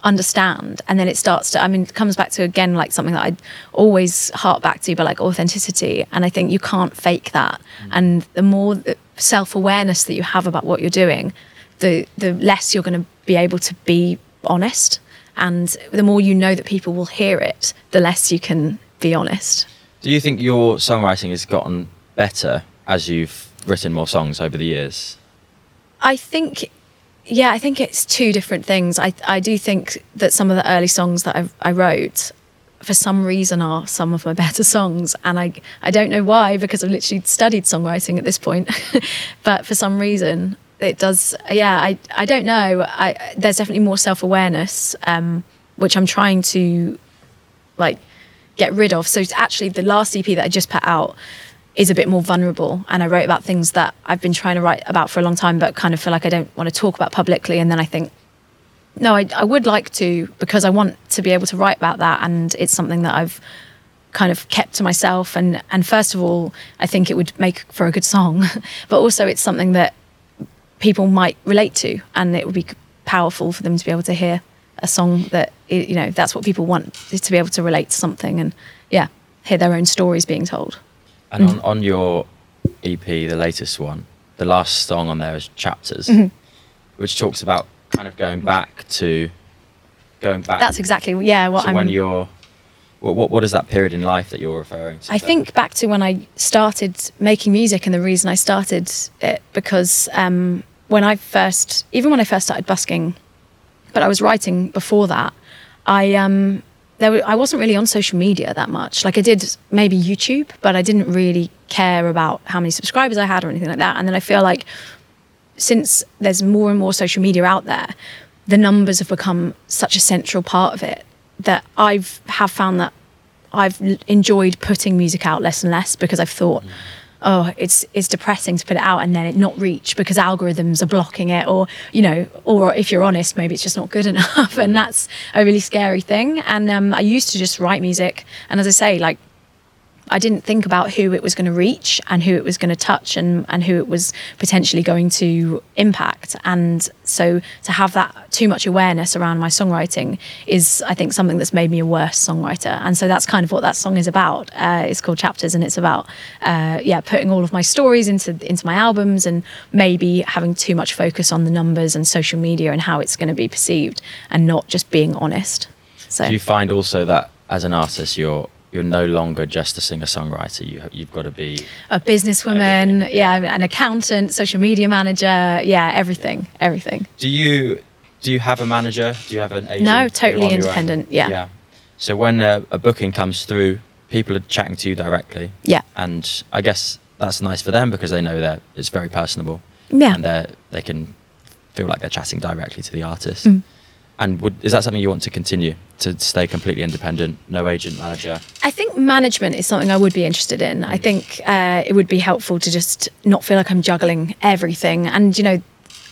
understand. And then it starts to i mean it comes back to again like something that i always hark back to but like authenticity. And i think you can't fake that. Mm. and the more self-awareness that you have about what you're doing the the less you're going to be able to be honest. And the more you know that people will hear it the less you can be honest. Do you think your songwriting has gotten better as you've written more songs over the years? I think, yeah, I think it's two different things. I I do think that some of the early songs that I, I wrote, for some reason, are some of my better songs, and I I don't know why because I've literally studied songwriting at this point, but for some reason it does. Yeah, I I don't know. I there's definitely more self awareness, um, which I'm trying to like get rid of. So it's actually, the last EP that I just put out is a bit more vulnerable. And I wrote about things that I've been trying to write about for a long time, but kind of feel like I don't want to talk about publicly. And then I think, no, I, I would like to because I want to be able to write about that. And it's something that I've kind of kept to myself. And, and first of all, I think it would make for a good song, but also it's something that people might relate to. And it would be powerful for them to be able to hear a song that, you know, that's what people want is to be able to relate to something and, yeah, hear their own stories being told. And mm-hmm. on, on your EP, the latest one, the last song on there is Chapters, mm-hmm. which talks about kind of going back to going back. That's exactly yeah. What I'm. When you're, what, what what is that period in life that you're referring to? I think back to when I started making music, and the reason I started it because um, when I first, even when I first started busking, but I was writing before that. I um, there were, I wasn't really on social media that much. Like I did maybe YouTube, but I didn't really care about how many subscribers I had or anything like that. And then I feel like since there's more and more social media out there, the numbers have become such a central part of it that I've have found that I've enjoyed putting music out less and less because I've thought. Mm oh it's it's depressing to put it out and then it not reach because algorithms are blocking it or you know or if you're honest maybe it's just not good enough. And that's a really scary thing. And um, i used to just write music. And as i say like I didn't think about who it was going to reach and who it was going to touch and, and who it was potentially going to impact. And so to have that too much awareness around my songwriting is, I think, something that's made me a worse songwriter. And so that's kind of what that song is about. Uh, it's called Chapters, and it's about, uh, yeah, putting all of my stories into into my albums and maybe having too much focus on the numbers and social media and how it's going to be perceived, and not just being honest. So do you find also that as an artist, you're you're no longer just a singer songwriter. You you've got to be a businesswoman, everything. yeah, an accountant, social media manager, yeah, everything, everything. Do you do you have a manager? Do you have an agent? No, totally independent. Yeah. Yeah. So when a, a, booking comes through, people are chatting to you directly. Yeah. And I guess that's nice for them because they know that it's very personable. Yeah. And they they can feel like they're chatting directly to the artist. Mm. And would, is that something you want to continue to stay completely independent, no agent, manager? I think management is something I would be interested in. I think uh, it would be helpful to just not feel like I'm juggling everything. And you know,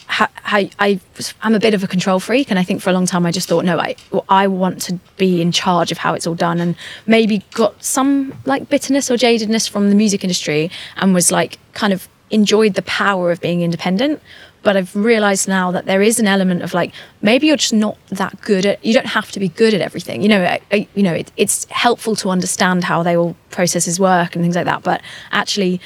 I, I'm a bit of a control freak, and I think for a long time I just thought, no, I I want to be in charge of how it's all done, and maybe got some like bitterness or jadedness from the music industry, and was like kind of enjoyed the power of being independent but I've realized now that there is an element of like maybe you're just not that good at. You don't have to be good at everything. You know, I, I, you know, it, it's helpful to understand how they all processes work and things like that. But actually,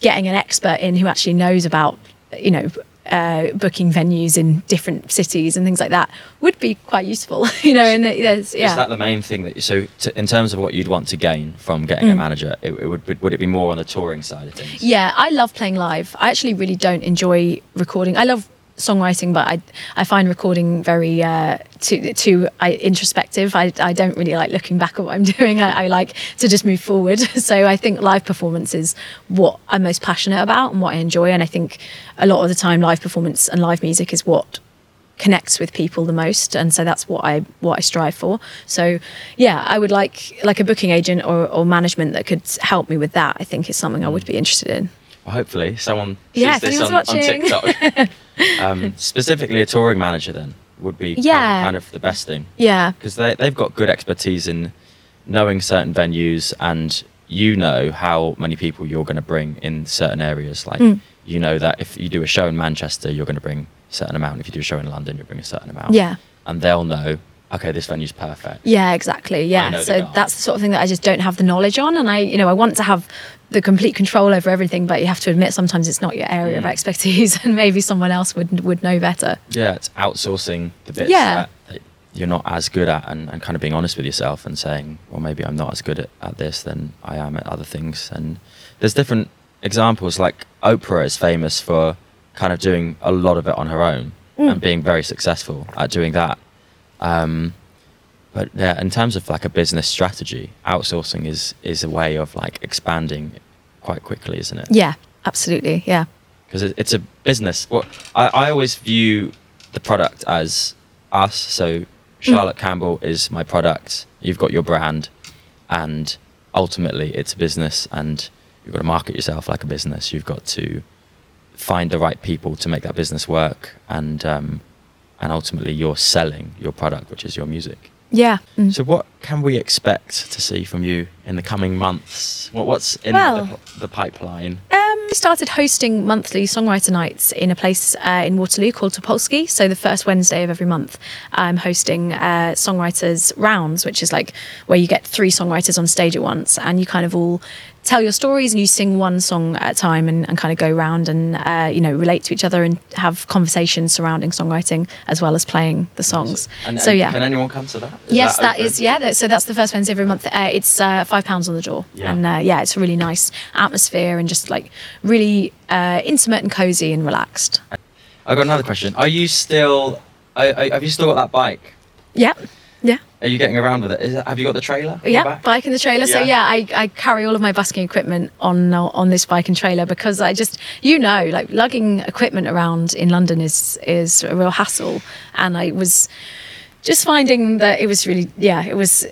getting an expert in who actually knows about you know uh, booking venues in different cities and things like that would be quite useful, you know. And there's yeah. Is that the main thing that so to, in terms of what you'd want to gain from getting mm. a manager? It, it, would would it be more on the touring side of things? Yeah, I love playing live. I actually really don't enjoy recording. I love songwriting, but I I find recording very uh, too too I, introspective. I, I don't really like looking back at what I'm doing. I, I, like to just move forward. So I think live performance is what I'm most passionate about and what I enjoy. And I think a lot of the time, live performance and live music is what connects with people the most and so that's what i what i strive for so yeah i would like like a booking agent or, or management that could help me with that i think is something i would be interested in Well, hopefully, someone sees Yeah, this on, on. TikTok. um, specifically, a touring manager then would be kind of- kind of the best thing. Yeah. Because they, they've got good expertise in knowing certain venues and you know how many people you're going to bring in certain areas. Like Mm. you know that if you do a show in manchester you're going to bring a certain amount. If you do a show in london you'll bring a certain amount. Yeah. And they'll know okay this venue's perfect Yeah, exactly. Yeah. So that's the sort of thing that I just don't have the knowledge on. And I, you know, I want to have the complete control over everything, but you have to admit sometimes it's not your area of Mm. expertise and maybe someone else would would know better. yeah it's outsourcing the bits Yeah. that, that you're not as good at and, and kind of being honest with yourself and saying well maybe i'm not as good at, at this than i am at other things and there's different examples like oprah is famous for kind of doing a lot of it on her own Mm. and being very successful at doing that um, but yeah in terms of like a business strategy outsourcing is is a way of like expanding quite quickly isn't it Yeah, absolutely. Yeah. because it, it's a business. Well, I, I always view the product as us. So Charlotte Campbell is my product. You've got your brand, and ultimately it's a business, and you've got to market yourself like a business. You've got to find the right people to make that business work, and um, and ultimately you're selling your product, which is your music. Yeah. Mm. So what can we expect to see from you in the coming months? What, what's in Well- the, the pipeline? Um, I started hosting monthly songwriter nights in a place uh, in Waterloo called Topolski. So the first Wednesday of every month, I'm hosting uh, songwriters rounds, which is like where you get three songwriters on stage at once, and you kind of all tell your stories and you sing one song at a time and, and kind of go around and uh, you know relate to each other and have conversations surrounding songwriting as well as playing the songs. And, so and yeah. Can anyone come to that? Is Yes, that open? is yeah. that- So that's the first Wednesday every month. Uh, it's uh, five pounds on the door, Yeah. and uh, yeah, it's a really nice atmosphere and just like really uh, intimate and cozy and relaxed. I've got another question. Are you still? Have you still got that bike? Yeah, yeah, Are you getting around with it? Is have you got the trailer? yeah. Bike and the trailer. So Yeah. yeah, I, I carry all of my busking equipment on on this bike and trailer because I just you know like lugging equipment around in London is is a real hassle, and I was. Just finding that it was really, yeah, it was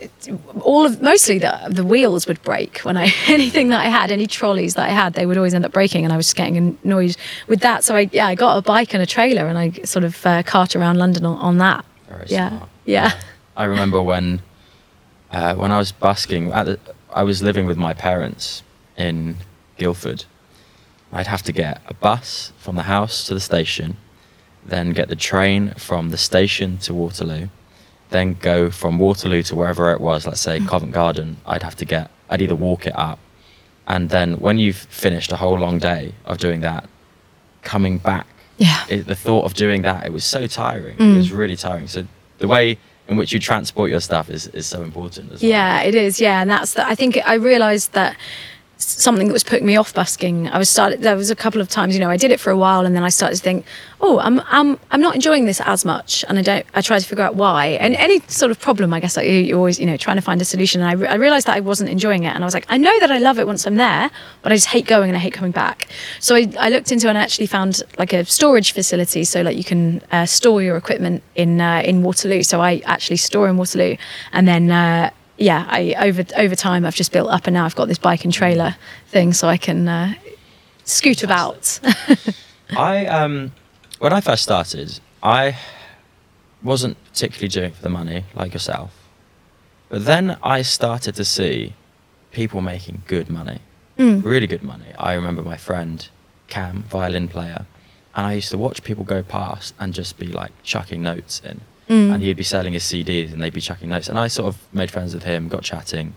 all of mostly the the wheels would break when I anything that I had, any trolleys that I had, they would always end up breaking, and I was just getting annoyed with that. So I yeah, I got a bike and a trailer, and I sort of uh, cart around London on, on that. Very yeah, smart. yeah, I remember when, uh, when I was busking. At the, I was living with my parents in Guildford. I'd have to get a bus from the house to the station, then get the train from the station to Waterloo, then go from Waterloo to wherever it was. Let's say Covent Garden. I'd have to get. I'd either walk it up, and then when you've finished a whole long day of doing that, coming back yeah. it, the thought of doing that it was so tiring Mm. it was really tiring so the way in which you transport your stuff is, is so important as well Yeah, it is. Yeah, and that's the, I think I realised that something that was putting me off busking. I was started. There was a couple of times, you know, I did it for a while, and then I started to think, oh, I'm I'm I'm not enjoying this as much, and I don't. I tried to figure out why. And any sort of problem, I guess, like you, you're always, you know, trying to find a solution. And I, re- I realised that I wasn't enjoying it, and I was like, I know that I love it once I'm there, but I just hate going and I hate coming back. So I, I looked into and actually found like a storage facility, so like you can uh, store your equipment in uh, in Waterloo. So I actually store in Waterloo, and then. Uh, yeah, I over over time I've just built up, and now I've got this bike and trailer thing, so I can uh, scoot about. i um when i first started i wasn't particularly doing it for the money like yourself but then i started to see people making good money Mm. really good money i remember my friend cam violin player and i used to watch people go past and just be like chucking notes in Mm. and he'd be selling his CDs and they'd be chucking notes. And I sort of made friends with him, got chatting.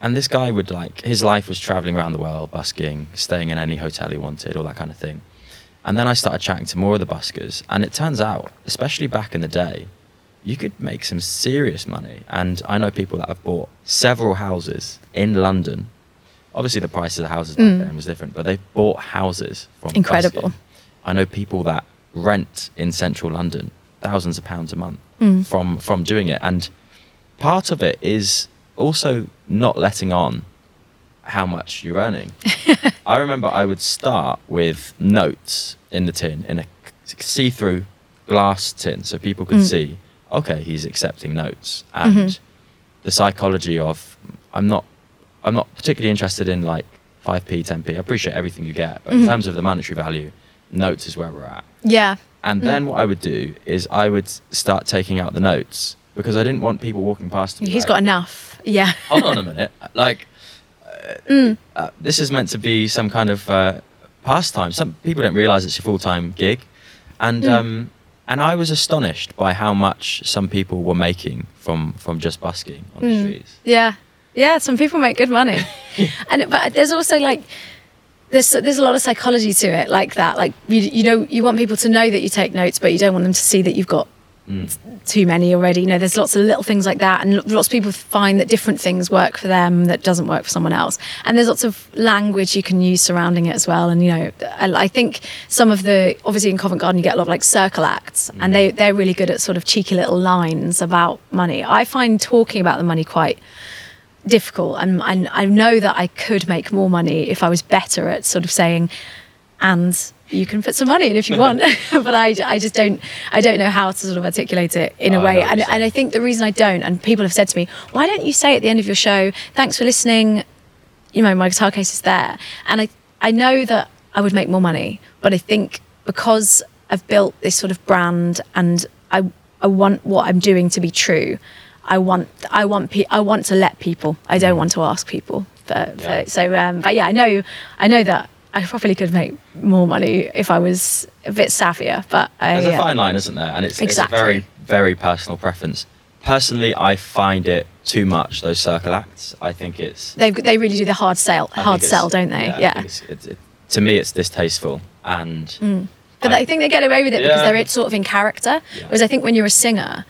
And this guy would like, his life was traveling around the world, busking, staying in any hotel he wanted, all that kind of thing. And then I started chatting to more of the buskers. And it turns out, especially back in the day, you could make some serious money. And I know people that have bought several houses in London. Obviously, the prices of houses back Mm. then was different, but they've bought houses from Incredible. busking. I know people that rent in central London thousands of pounds a month Mm. from from doing it, and part of it is also not letting on how much you're earning. I remember I would start with notes in the tin in a see-through glass tin so people could mm. see, okay, he's accepting notes mm-hmm. and the psychology of I'm not I'm not particularly interested in like 5p, 10p. I appreciate everything you get, but in mm-hmm. terms of the monetary value, notes is where we're at. Yeah. And then what I would do is I would start taking out the notes because I didn't want people walking past me. He's like, got enough. Yeah. Hold on a minute. Like, uh, uh, this is meant to be some kind of uh, pastime. Some people don't realize it's a full time gig. And, um, and I was astonished by how much some people were making from, from just busking on the streets. Yeah, yeah. Some people make good money, and but there's also like there's there's a lot of psychology to it, like that. Like you you know you want people to know that you take notes, but you don't want them to see that you've got mm. too many already. You know, there's lots of little things like that, and lots of people find that different things work for them that doesn't work for someone else. And there's lots of language you can use surrounding it as well. And you know, I, I think some of the obviously in Covent Garden you get a lot of like circle acts, and mm. they they're really good at sort of cheeky little lines about money. I find talking about the money quite difficult and, and I know that I could make more money if I was better at sort of saying and you can put some money in if you want. But I, I just don't I don't know how to sort of articulate it in Oh, a way. and, and I think the reason I don't and people have said to me why don't you say at the end of your show thanks for listening you know my guitar case is there and I I know that I would make more money but I think because I've built this sort of brand and I I want what I'm doing to be true I want I want pe- I want to let people. I don't want to ask people. For, for, Yeah. So, um, but yeah, I know I know that I probably could make more money if I was a bit savvier. But I, There's a fine line, isn't there? And it's, Exactly. it's a very, very personal preference. Personally, I find it too much, those circle acts. I think it's. they they really do the hard sell I hard sell, don't they? I Yeah. it's- it's- it- to me, it's distasteful. And. But I think they get away with it because they're sort of in character. Yeah. Whereas I think when you're a singer,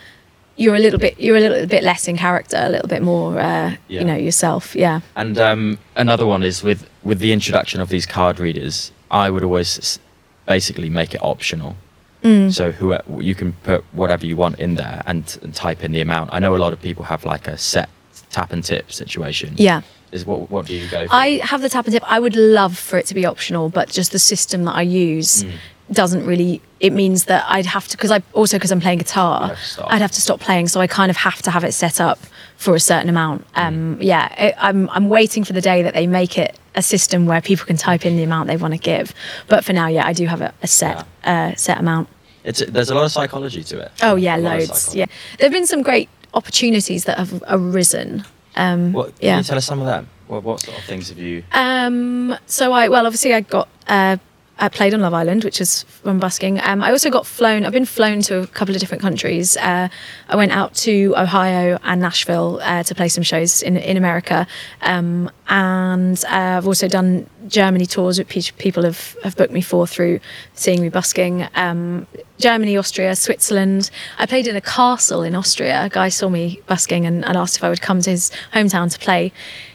you're a little bit you're a little bit less in character, a little bit more uh, Yeah. you know yourself. Yeah. And um, another one is with with the introduction of these card readers. I would always basically make it optional. Mm. So who you can put whatever you want in there and, and type in the amount. I know a lot of people have like a set tap and tip situation. Yeah. Is what what do you go for? I have the tap and tip. I would love for it to be optional, but just the system that I use Mm. doesn't really. It means that I'd have to because I also because I'm playing guitar, have. I'd have to stop playing. So I kind of have to have it set up for a certain amount. Mm. Um, yeah, it, I'm I'm waiting for the day that they make it a system where people can type in the amount they want to give. But for now, yeah, I do have a, a set uh, set amount. It's there's a lot of psychology to it. Oh yeah, loads. Yeah, there've been some great opportunities that have arisen. Um, What, can yeah. you tell us some of that? What, what sort of things have you? Um, so I well, obviously I got uh, I played on Love Island, which is from busking. Um, I also got flown. I've been flown to a couple of different countries. Uh, I went out to Ohio and Nashville uh, to play some shows in in America, um, and uh, I've also done Germany tours, pe- people have have booked me for through seeing me busking. Um, Germany, Austria, Switzerland. I played in a castle in Austria. A guy saw me busking and, and asked if I would come to his hometown to play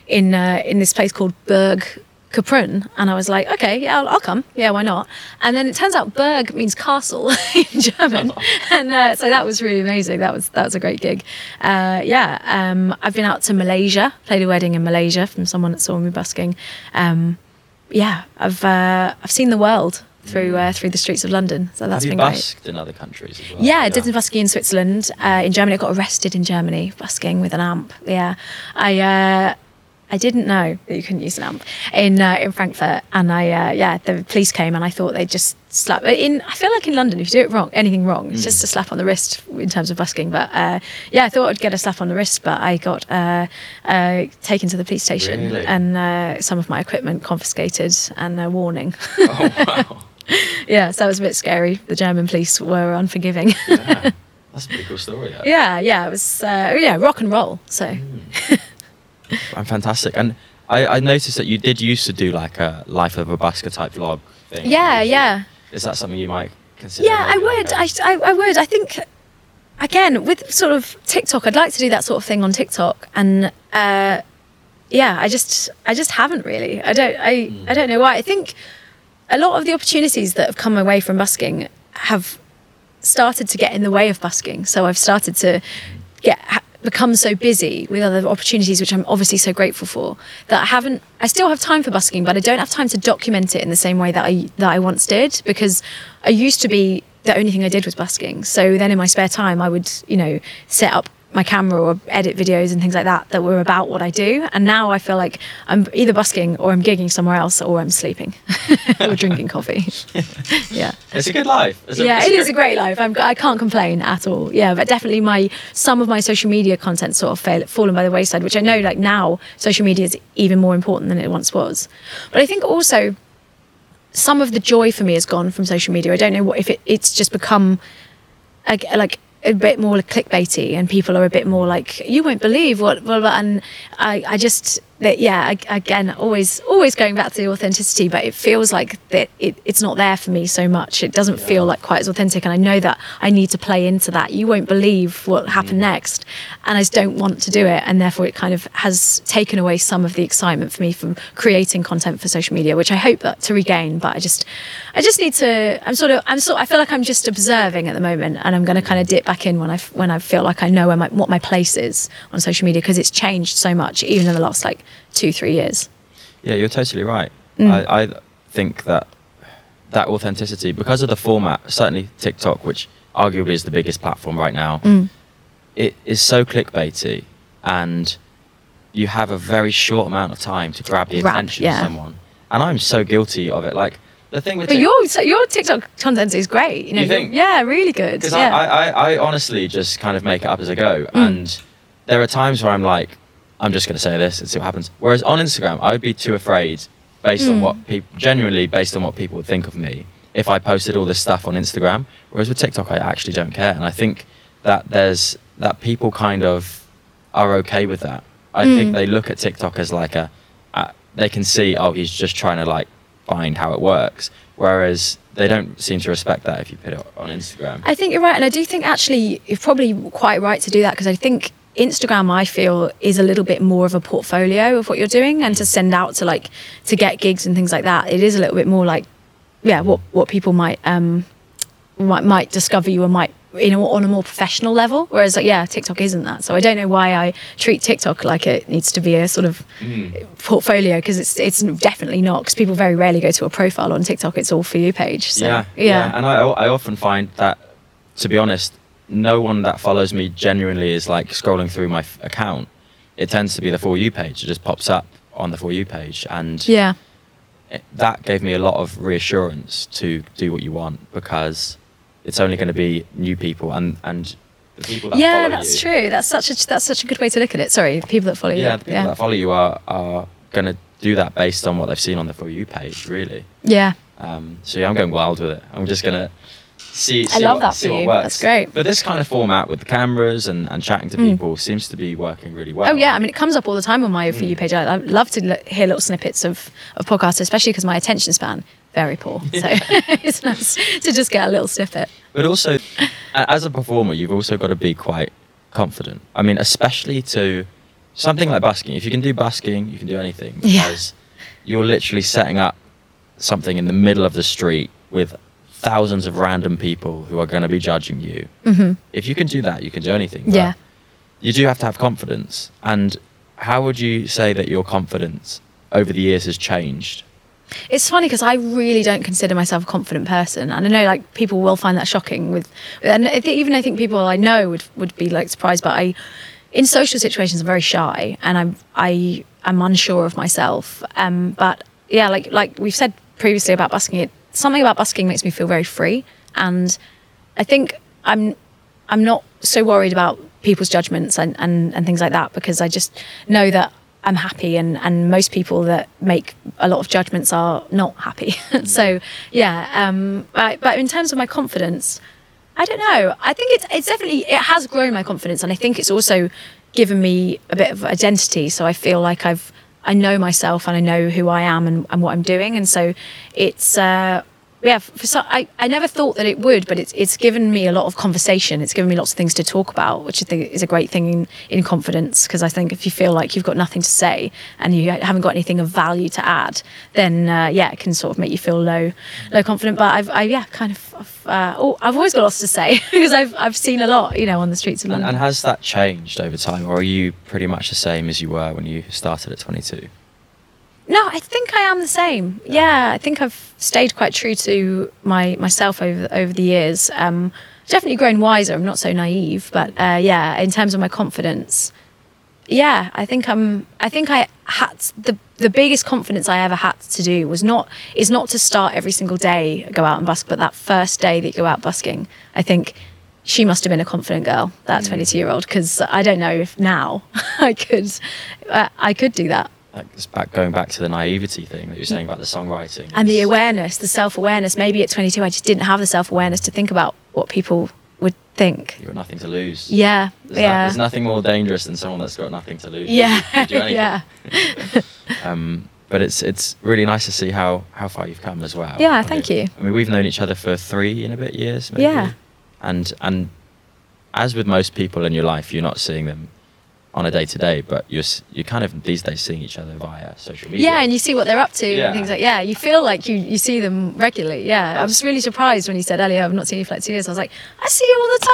in uh, in this place called Burg Kaprun, and I was like, okay, yeah, I'll, I'll come. Yeah, why not? And then it turns out Burg means castle in German, and uh, so that was really amazing. That was that was a great gig. Uh, yeah, um, I've been out to Malaysia, played a wedding in Malaysia from someone that saw me busking. Um, yeah, I've uh, I've seen the world through uh, through the streets of London, so that's been great. busked in other countries as well? Yeah, I did some busking in Switzerland. Uh, in Germany, I got arrested in Germany busking with an amp. Yeah, I uh, I didn't know that you couldn't use an amp in uh, in Frankfurt, and I uh, yeah, the police came and I thought they'd just slap. In I feel like in London, if you do it wrong, anything wrong, it's just a slap on the wrist in terms of busking. But uh, yeah, I thought I'd get a slap on the wrist, but I got uh, uh, taken to the police station Really? and uh, some of my equipment confiscated and a warning. Oh wow, yeah, so that was a bit scary. The German police were unforgiving. yeah. that's a pretty cool story. Yeah. yeah yeah it was uh, yeah rock and roll so I'm fantastic. And I, I noticed that you did used to do like a life of a busker type vlog thing. yeah yeah Is that something you might consider? yeah i would I, a- I, I, would i think again with sort of tiktok i'd like to do that sort of thing on tiktok and uh yeah i just i just haven't really i don't i i don't know why i think a lot of the opportunities that have come away from busking have started to get in the way of busking. So I've started to get become so busy with other opportunities, which I'm obviously so grateful for, that I haven't. I still have time for busking, but I don't have time to document it in the same way that I that I once did because I used to be the only thing I did was busking. So then in my spare time, I would, you know, set up my camera or edit videos and things like that that were about what I do. And now I feel like I'm either busking or I'm gigging somewhere else or I'm sleeping or drinking coffee. yeah. It's a good life. It's a- Yeah, it's it is a great life. I'm, I can't complain at all. Yeah, but definitely my some of my social media content sort of fail, fallen by the wayside, which I know like now social media is even more important than it once was. But I think also some of the joy for me has gone from social media. I don't know what if it, it's just become a, like a bit more clickbaity and people are a bit more like you won't believe what blah, blah, and I, I just that yeah again always always going back to the authenticity but it feels like that it, it's not there for me so much. It doesn't feel like quite as authentic and I know that I need to play into that. You won't believe what happened mm. next and I just don't want to do it and therefore it kind of has taken away some of the excitement for me from creating content for social media which I hope that to regain but I just I just need to I'm sort of I'm sort I feel like I'm just observing at the moment and I'm going to kind of mm. dip back in when I when I feel like I know where my, what my place is on social media because it's changed so much even in the last like two three years Yeah, you're totally right. Mm. I, I think that that authenticity, because of the format, certainly TikTok, which arguably is the biggest platform right now, Mm. it is so clickbaity, and you have a very short amount of time to grab the Grab, attention yeah. of someone. And I'm so guilty of it. Like the thing with but your so your TikTok content is great you know You think? yeah really good because yeah I, I, I honestly just kind of make it up as I go, Mm. and there are times where I'm like, I'm just going to say this and see what happens. Whereas on Instagram, I would be too afraid, based on Mm. what people, genuinely based on what people would think of me, if I posted all this stuff on Instagram. Whereas with TikTok, I actually don't care, and I think that there's that people kind of are okay with that. I think Mm. they look at TikTok as like a, uh, they can see, oh, he's just trying to like find how it works. Whereas they don't seem to respect that if you put it on Instagram. I think you're right, and I do think actually you're probably quite right to do that because I think Instagram, I feel, is a little bit more of a portfolio of what you're doing, and to send out to like to get gigs and things like that, it is a little bit more like, yeah, what what people might um might might discover you and might you know on a more professional level. Whereas like yeah, TikTok isn't that. So I don't know why I treat TikTok like it needs to be a sort of portfolio because it's it's definitely not because people very rarely go to a profile on TikTok. It's all for you page. So, yeah, yeah. And I, I often find that, to be honest, no one that follows me genuinely is like scrolling through my f- account. It tends to be the for you page. It just pops up on the for you page, and yeah. it, that gave me a lot of reassurance to do what you want because it's only going to be new people and and the people that yeah, follow that's you, true. That's such a that's such a good way to look at it. Sorry, people that follow you. Yeah, the people yeah. that follow you are are going to do that based on what they've seen on the for you page, really. yeah. Um, so yeah, I'm going wild with it. I'm just gonna see. I love what, that see for you. works. That's great. But this kind of format with the cameras and, and chatting to Mm. people seems to be working really well. Oh yeah, I mean it comes up all the time on my for Mm. you page. I, I love to l- hear little snippets of of podcasts, especially because my attention span very poor. So it's nice to just get a little snippet. But also, as a performer, you've also got to be quite confident. I mean, especially to something like busking. If you can do busking, you can do anything Yeah. because you're literally setting up something in the middle of the street with thousands of random people who are going to be judging you. hmm If you can do that, you can do anything. Yeah. you do have to have confidence. And how would you say that your confidence over the years has changed? It's funny because I really don't consider myself a confident person, and I know like people will find that shocking. With and I think, even I think people I know would would be like surprised, but I, in social situations, I'm very shy, and I'm I am unsure of myself. Um, but yeah, like like we've said previously about busking, it something about busking makes me feel very free, and I think I'm I'm not so worried about people's judgments and, and, and things like that because I just know that I'm happy and, and most people that make a lot of judgments are not happy. so yeah, um, but, but in terms of my confidence, I don't know. I think it's it's definitely it has grown my confidence and I think it's also given me a bit of identity. So I feel like I've I know myself and I know who I am and, and what I'm doing. And so it's uh yeah, for so, I, I never thought that it would, but it's it's given me a lot of conversation. It's given me lots of things to talk about, which I think is a great thing in, in confidence. Because I think if you feel like you've got nothing to say and you haven't got anything of value to add, then uh, yeah, it can sort of make you feel low low confident. But I've I, yeah, kind of I've, uh, oh, I've always got lots to say because I've I've seen a lot, you know, on the streets of And, London. and has that changed over time, or are you pretty much the same as you were when you started at 22? No, I think I am the same. Yeah, I think I've stayed quite true to my myself over over the years. Um, definitely grown wiser. I'm not so naive, but uh, yeah, in terms of my confidence, yeah, I think I'm. I think I had the the biggest confidence I ever had to do was not is not to start every single day go out and busk, but that first day that you go out busking. I think she must have been a confident girl, that 22 year old, because I don't know if now I could uh, I could do that. Like it's back going back to the naivety thing that you're saying about the songwriting And the awareness, the self awareness. Maybe at 22, I just didn't have the self awareness to think about what people would think. You've got nothing to lose. Yeah, There's, no- yeah, there's nothing more dangerous than someone that's got nothing to lose. yeah, You do anything. yeah. Um, but it's it's really nice to see how how far you've come as well. Yeah, I thank mean- you. I mean, we've known each other for three and a bit years. Maybe. Yeah. And and as with most people in your life, you're not seeing them on a day to day, but you're you're kind of these days seeing each other via social media. Yeah, and you see what they're up to Yeah. and things like yeah. You feel like you, you see them regularly. Yeah, I was really surprised when you said earlier I've not seen you for like two years. I was like, I see you all the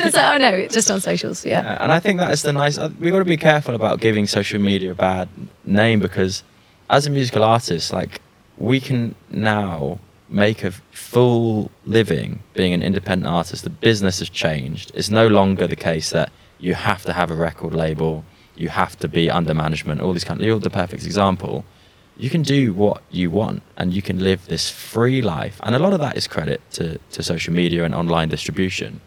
time. so oh no, just on socials. Yeah, Yeah, and I think that is the nice. uh, We've got to be careful about giving social media a bad name because, as a musical artist, like we can now make a full living being an independent artist. The business has changed. It's no longer the case that you have to have a record label, you have to be under management. All these kind. of, You're the perfect example. You can do what you want, and you can live this free life. And a lot of that is credit to to social media and online distribution.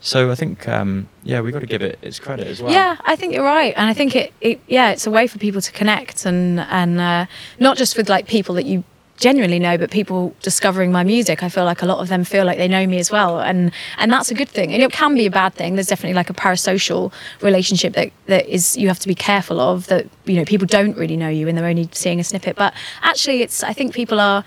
So I think, um, yeah, we've got to give it its credit as well. Yeah, I think you're right, and I think it, it yeah, it's a way for people to connect and and uh, not just with like people that you genuinely know, but people discovering my music. I feel like a lot of them feel like they know me as well, and and that's a good thing. And it can be a bad thing. There's definitely like a parasocial relationship that that is you have to be careful of. That you know people don't really know you and they're only seeing a snippet. But actually, it's I think people are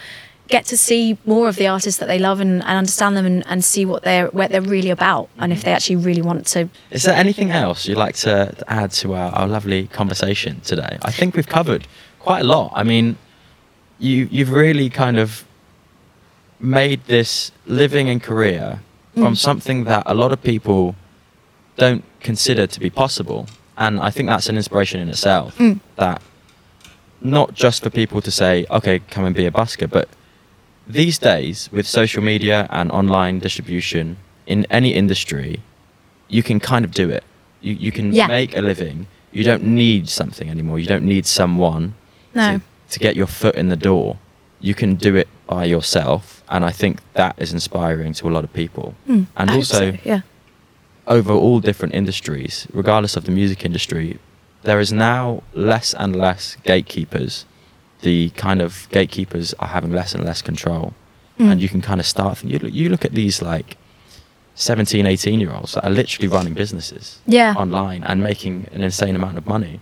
get to see more of the artists that they love and, and understand them and, and see what they're what they're really about and if they actually really want to Is there anything else you'd like to add to our, our lovely conversation today? I think we've covered quite a lot. I mean, you you've really kind of made this living and career from mm. something that a lot of people don't consider to be possible, and I think that's an inspiration in itself. Mm. That not just for people to say, okay, come and be a busker, but these days with social media and online distribution in any industry, you can kind of do it. You, you can Yeah. make a living. You don't need something anymore. You don't need someone No. to, to get your foot in the door. You can do it by yourself. And I think that is inspiring to a lot of people. Mm, and I also, so, yeah. over all different industries, regardless of the music industry, there is now less and less gatekeepers. The kind of gatekeepers are having less and less control. Mm. And you can kind of start, you look, you look at these like 17, 18 year olds that are literally running businesses Yeah. online and making an insane amount of money.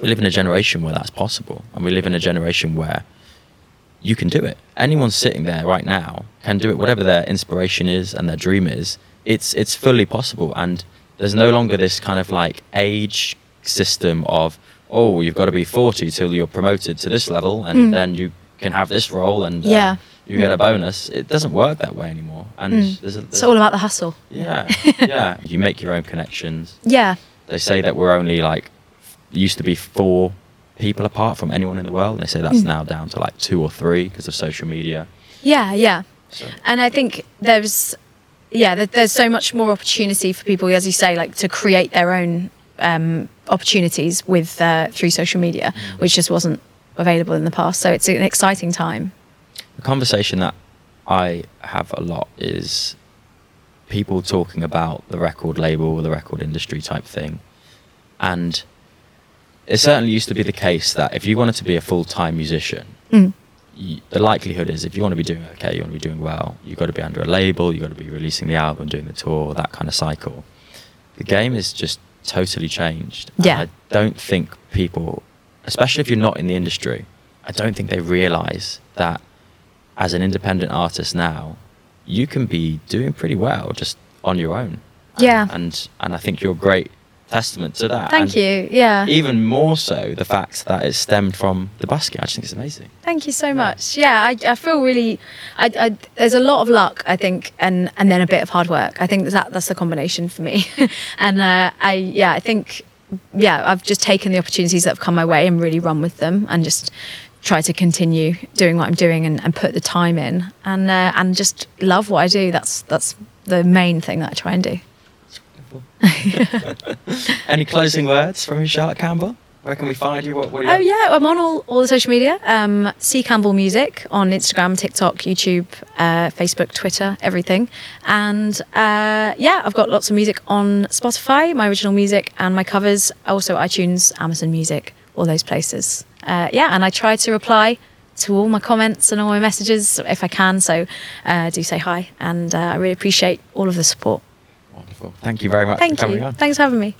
We live in a generation where that's possible. And we live in a generation where you can do it. Anyone sitting there right now can do it, whatever their inspiration is and their dream is. It's it's fully possible, and there's no longer this kind of like age system of oh you've got to be 40 till you're promoted to this level, and Mm. then you can have this role and uh, Yeah. you get a bonus. It doesn't work that way anymore, and Mm. there's a, It's all about the hustle. yeah yeah. You make your own connections Yeah. they say that we're only like used to be four people apart from anyone in the world. They say that's Mm. now down to like two or three because of social media. Yeah, yeah. So And I think there's, yeah, there's so much more opportunity for people, as you say, like to create their own um, opportunities with uh, through social media, Mm. which just wasn't available in the past. So it's an exciting time. the conversation that I have a lot is people talking about the record label, or the record industry type thing, and it certainly used to be the case that if you wanted to be a full time musician, Mm. y the likelihood is if you want to be doing okay, you want to be doing well, you've got to be under a label, you've got to be releasing the album, doing the tour, that kind of cycle. The game is just totally changed. Yeah. I don't think people, especially if you're not in the industry, I don't think they realize that as an independent artist now, you can be doing pretty well just on your own. Yeah. And and I think you're great testament to that. Thank And you. Yeah. Even more so the fact that it stemmed from the busking. I just think it's amazing. Thank you so much. Yeah, I, I feel really. I, I, there's a lot of luck, I think, and and then a bit of hard work. I think that that's the combination for me. and uh, I yeah, I think yeah, I've just taken the opportunities that have come my way and really run with them and just try to continue doing what I'm doing and, and put the time in and uh, and just love what I do. That's that's the main thing that I try and do. Any closing words from you, Charlotte Campbell? Where can we find you? What, what you Oh up- yeah, I'm on all, all the social media. Um, C Campbell Music on Instagram, TikTok, YouTube, uh, Facebook, Twitter, everything. And uh, yeah, I've got lots of music on Spotify, my original music and my covers. Also iTunes, Amazon Music, all those places. Uh, yeah, and I try to reply to all my comments and all my messages if I can. So uh, do say hi, and uh, I really appreciate all of the support. Wonderful. Thank you very much Thank for coming you. on. Thanks for having me.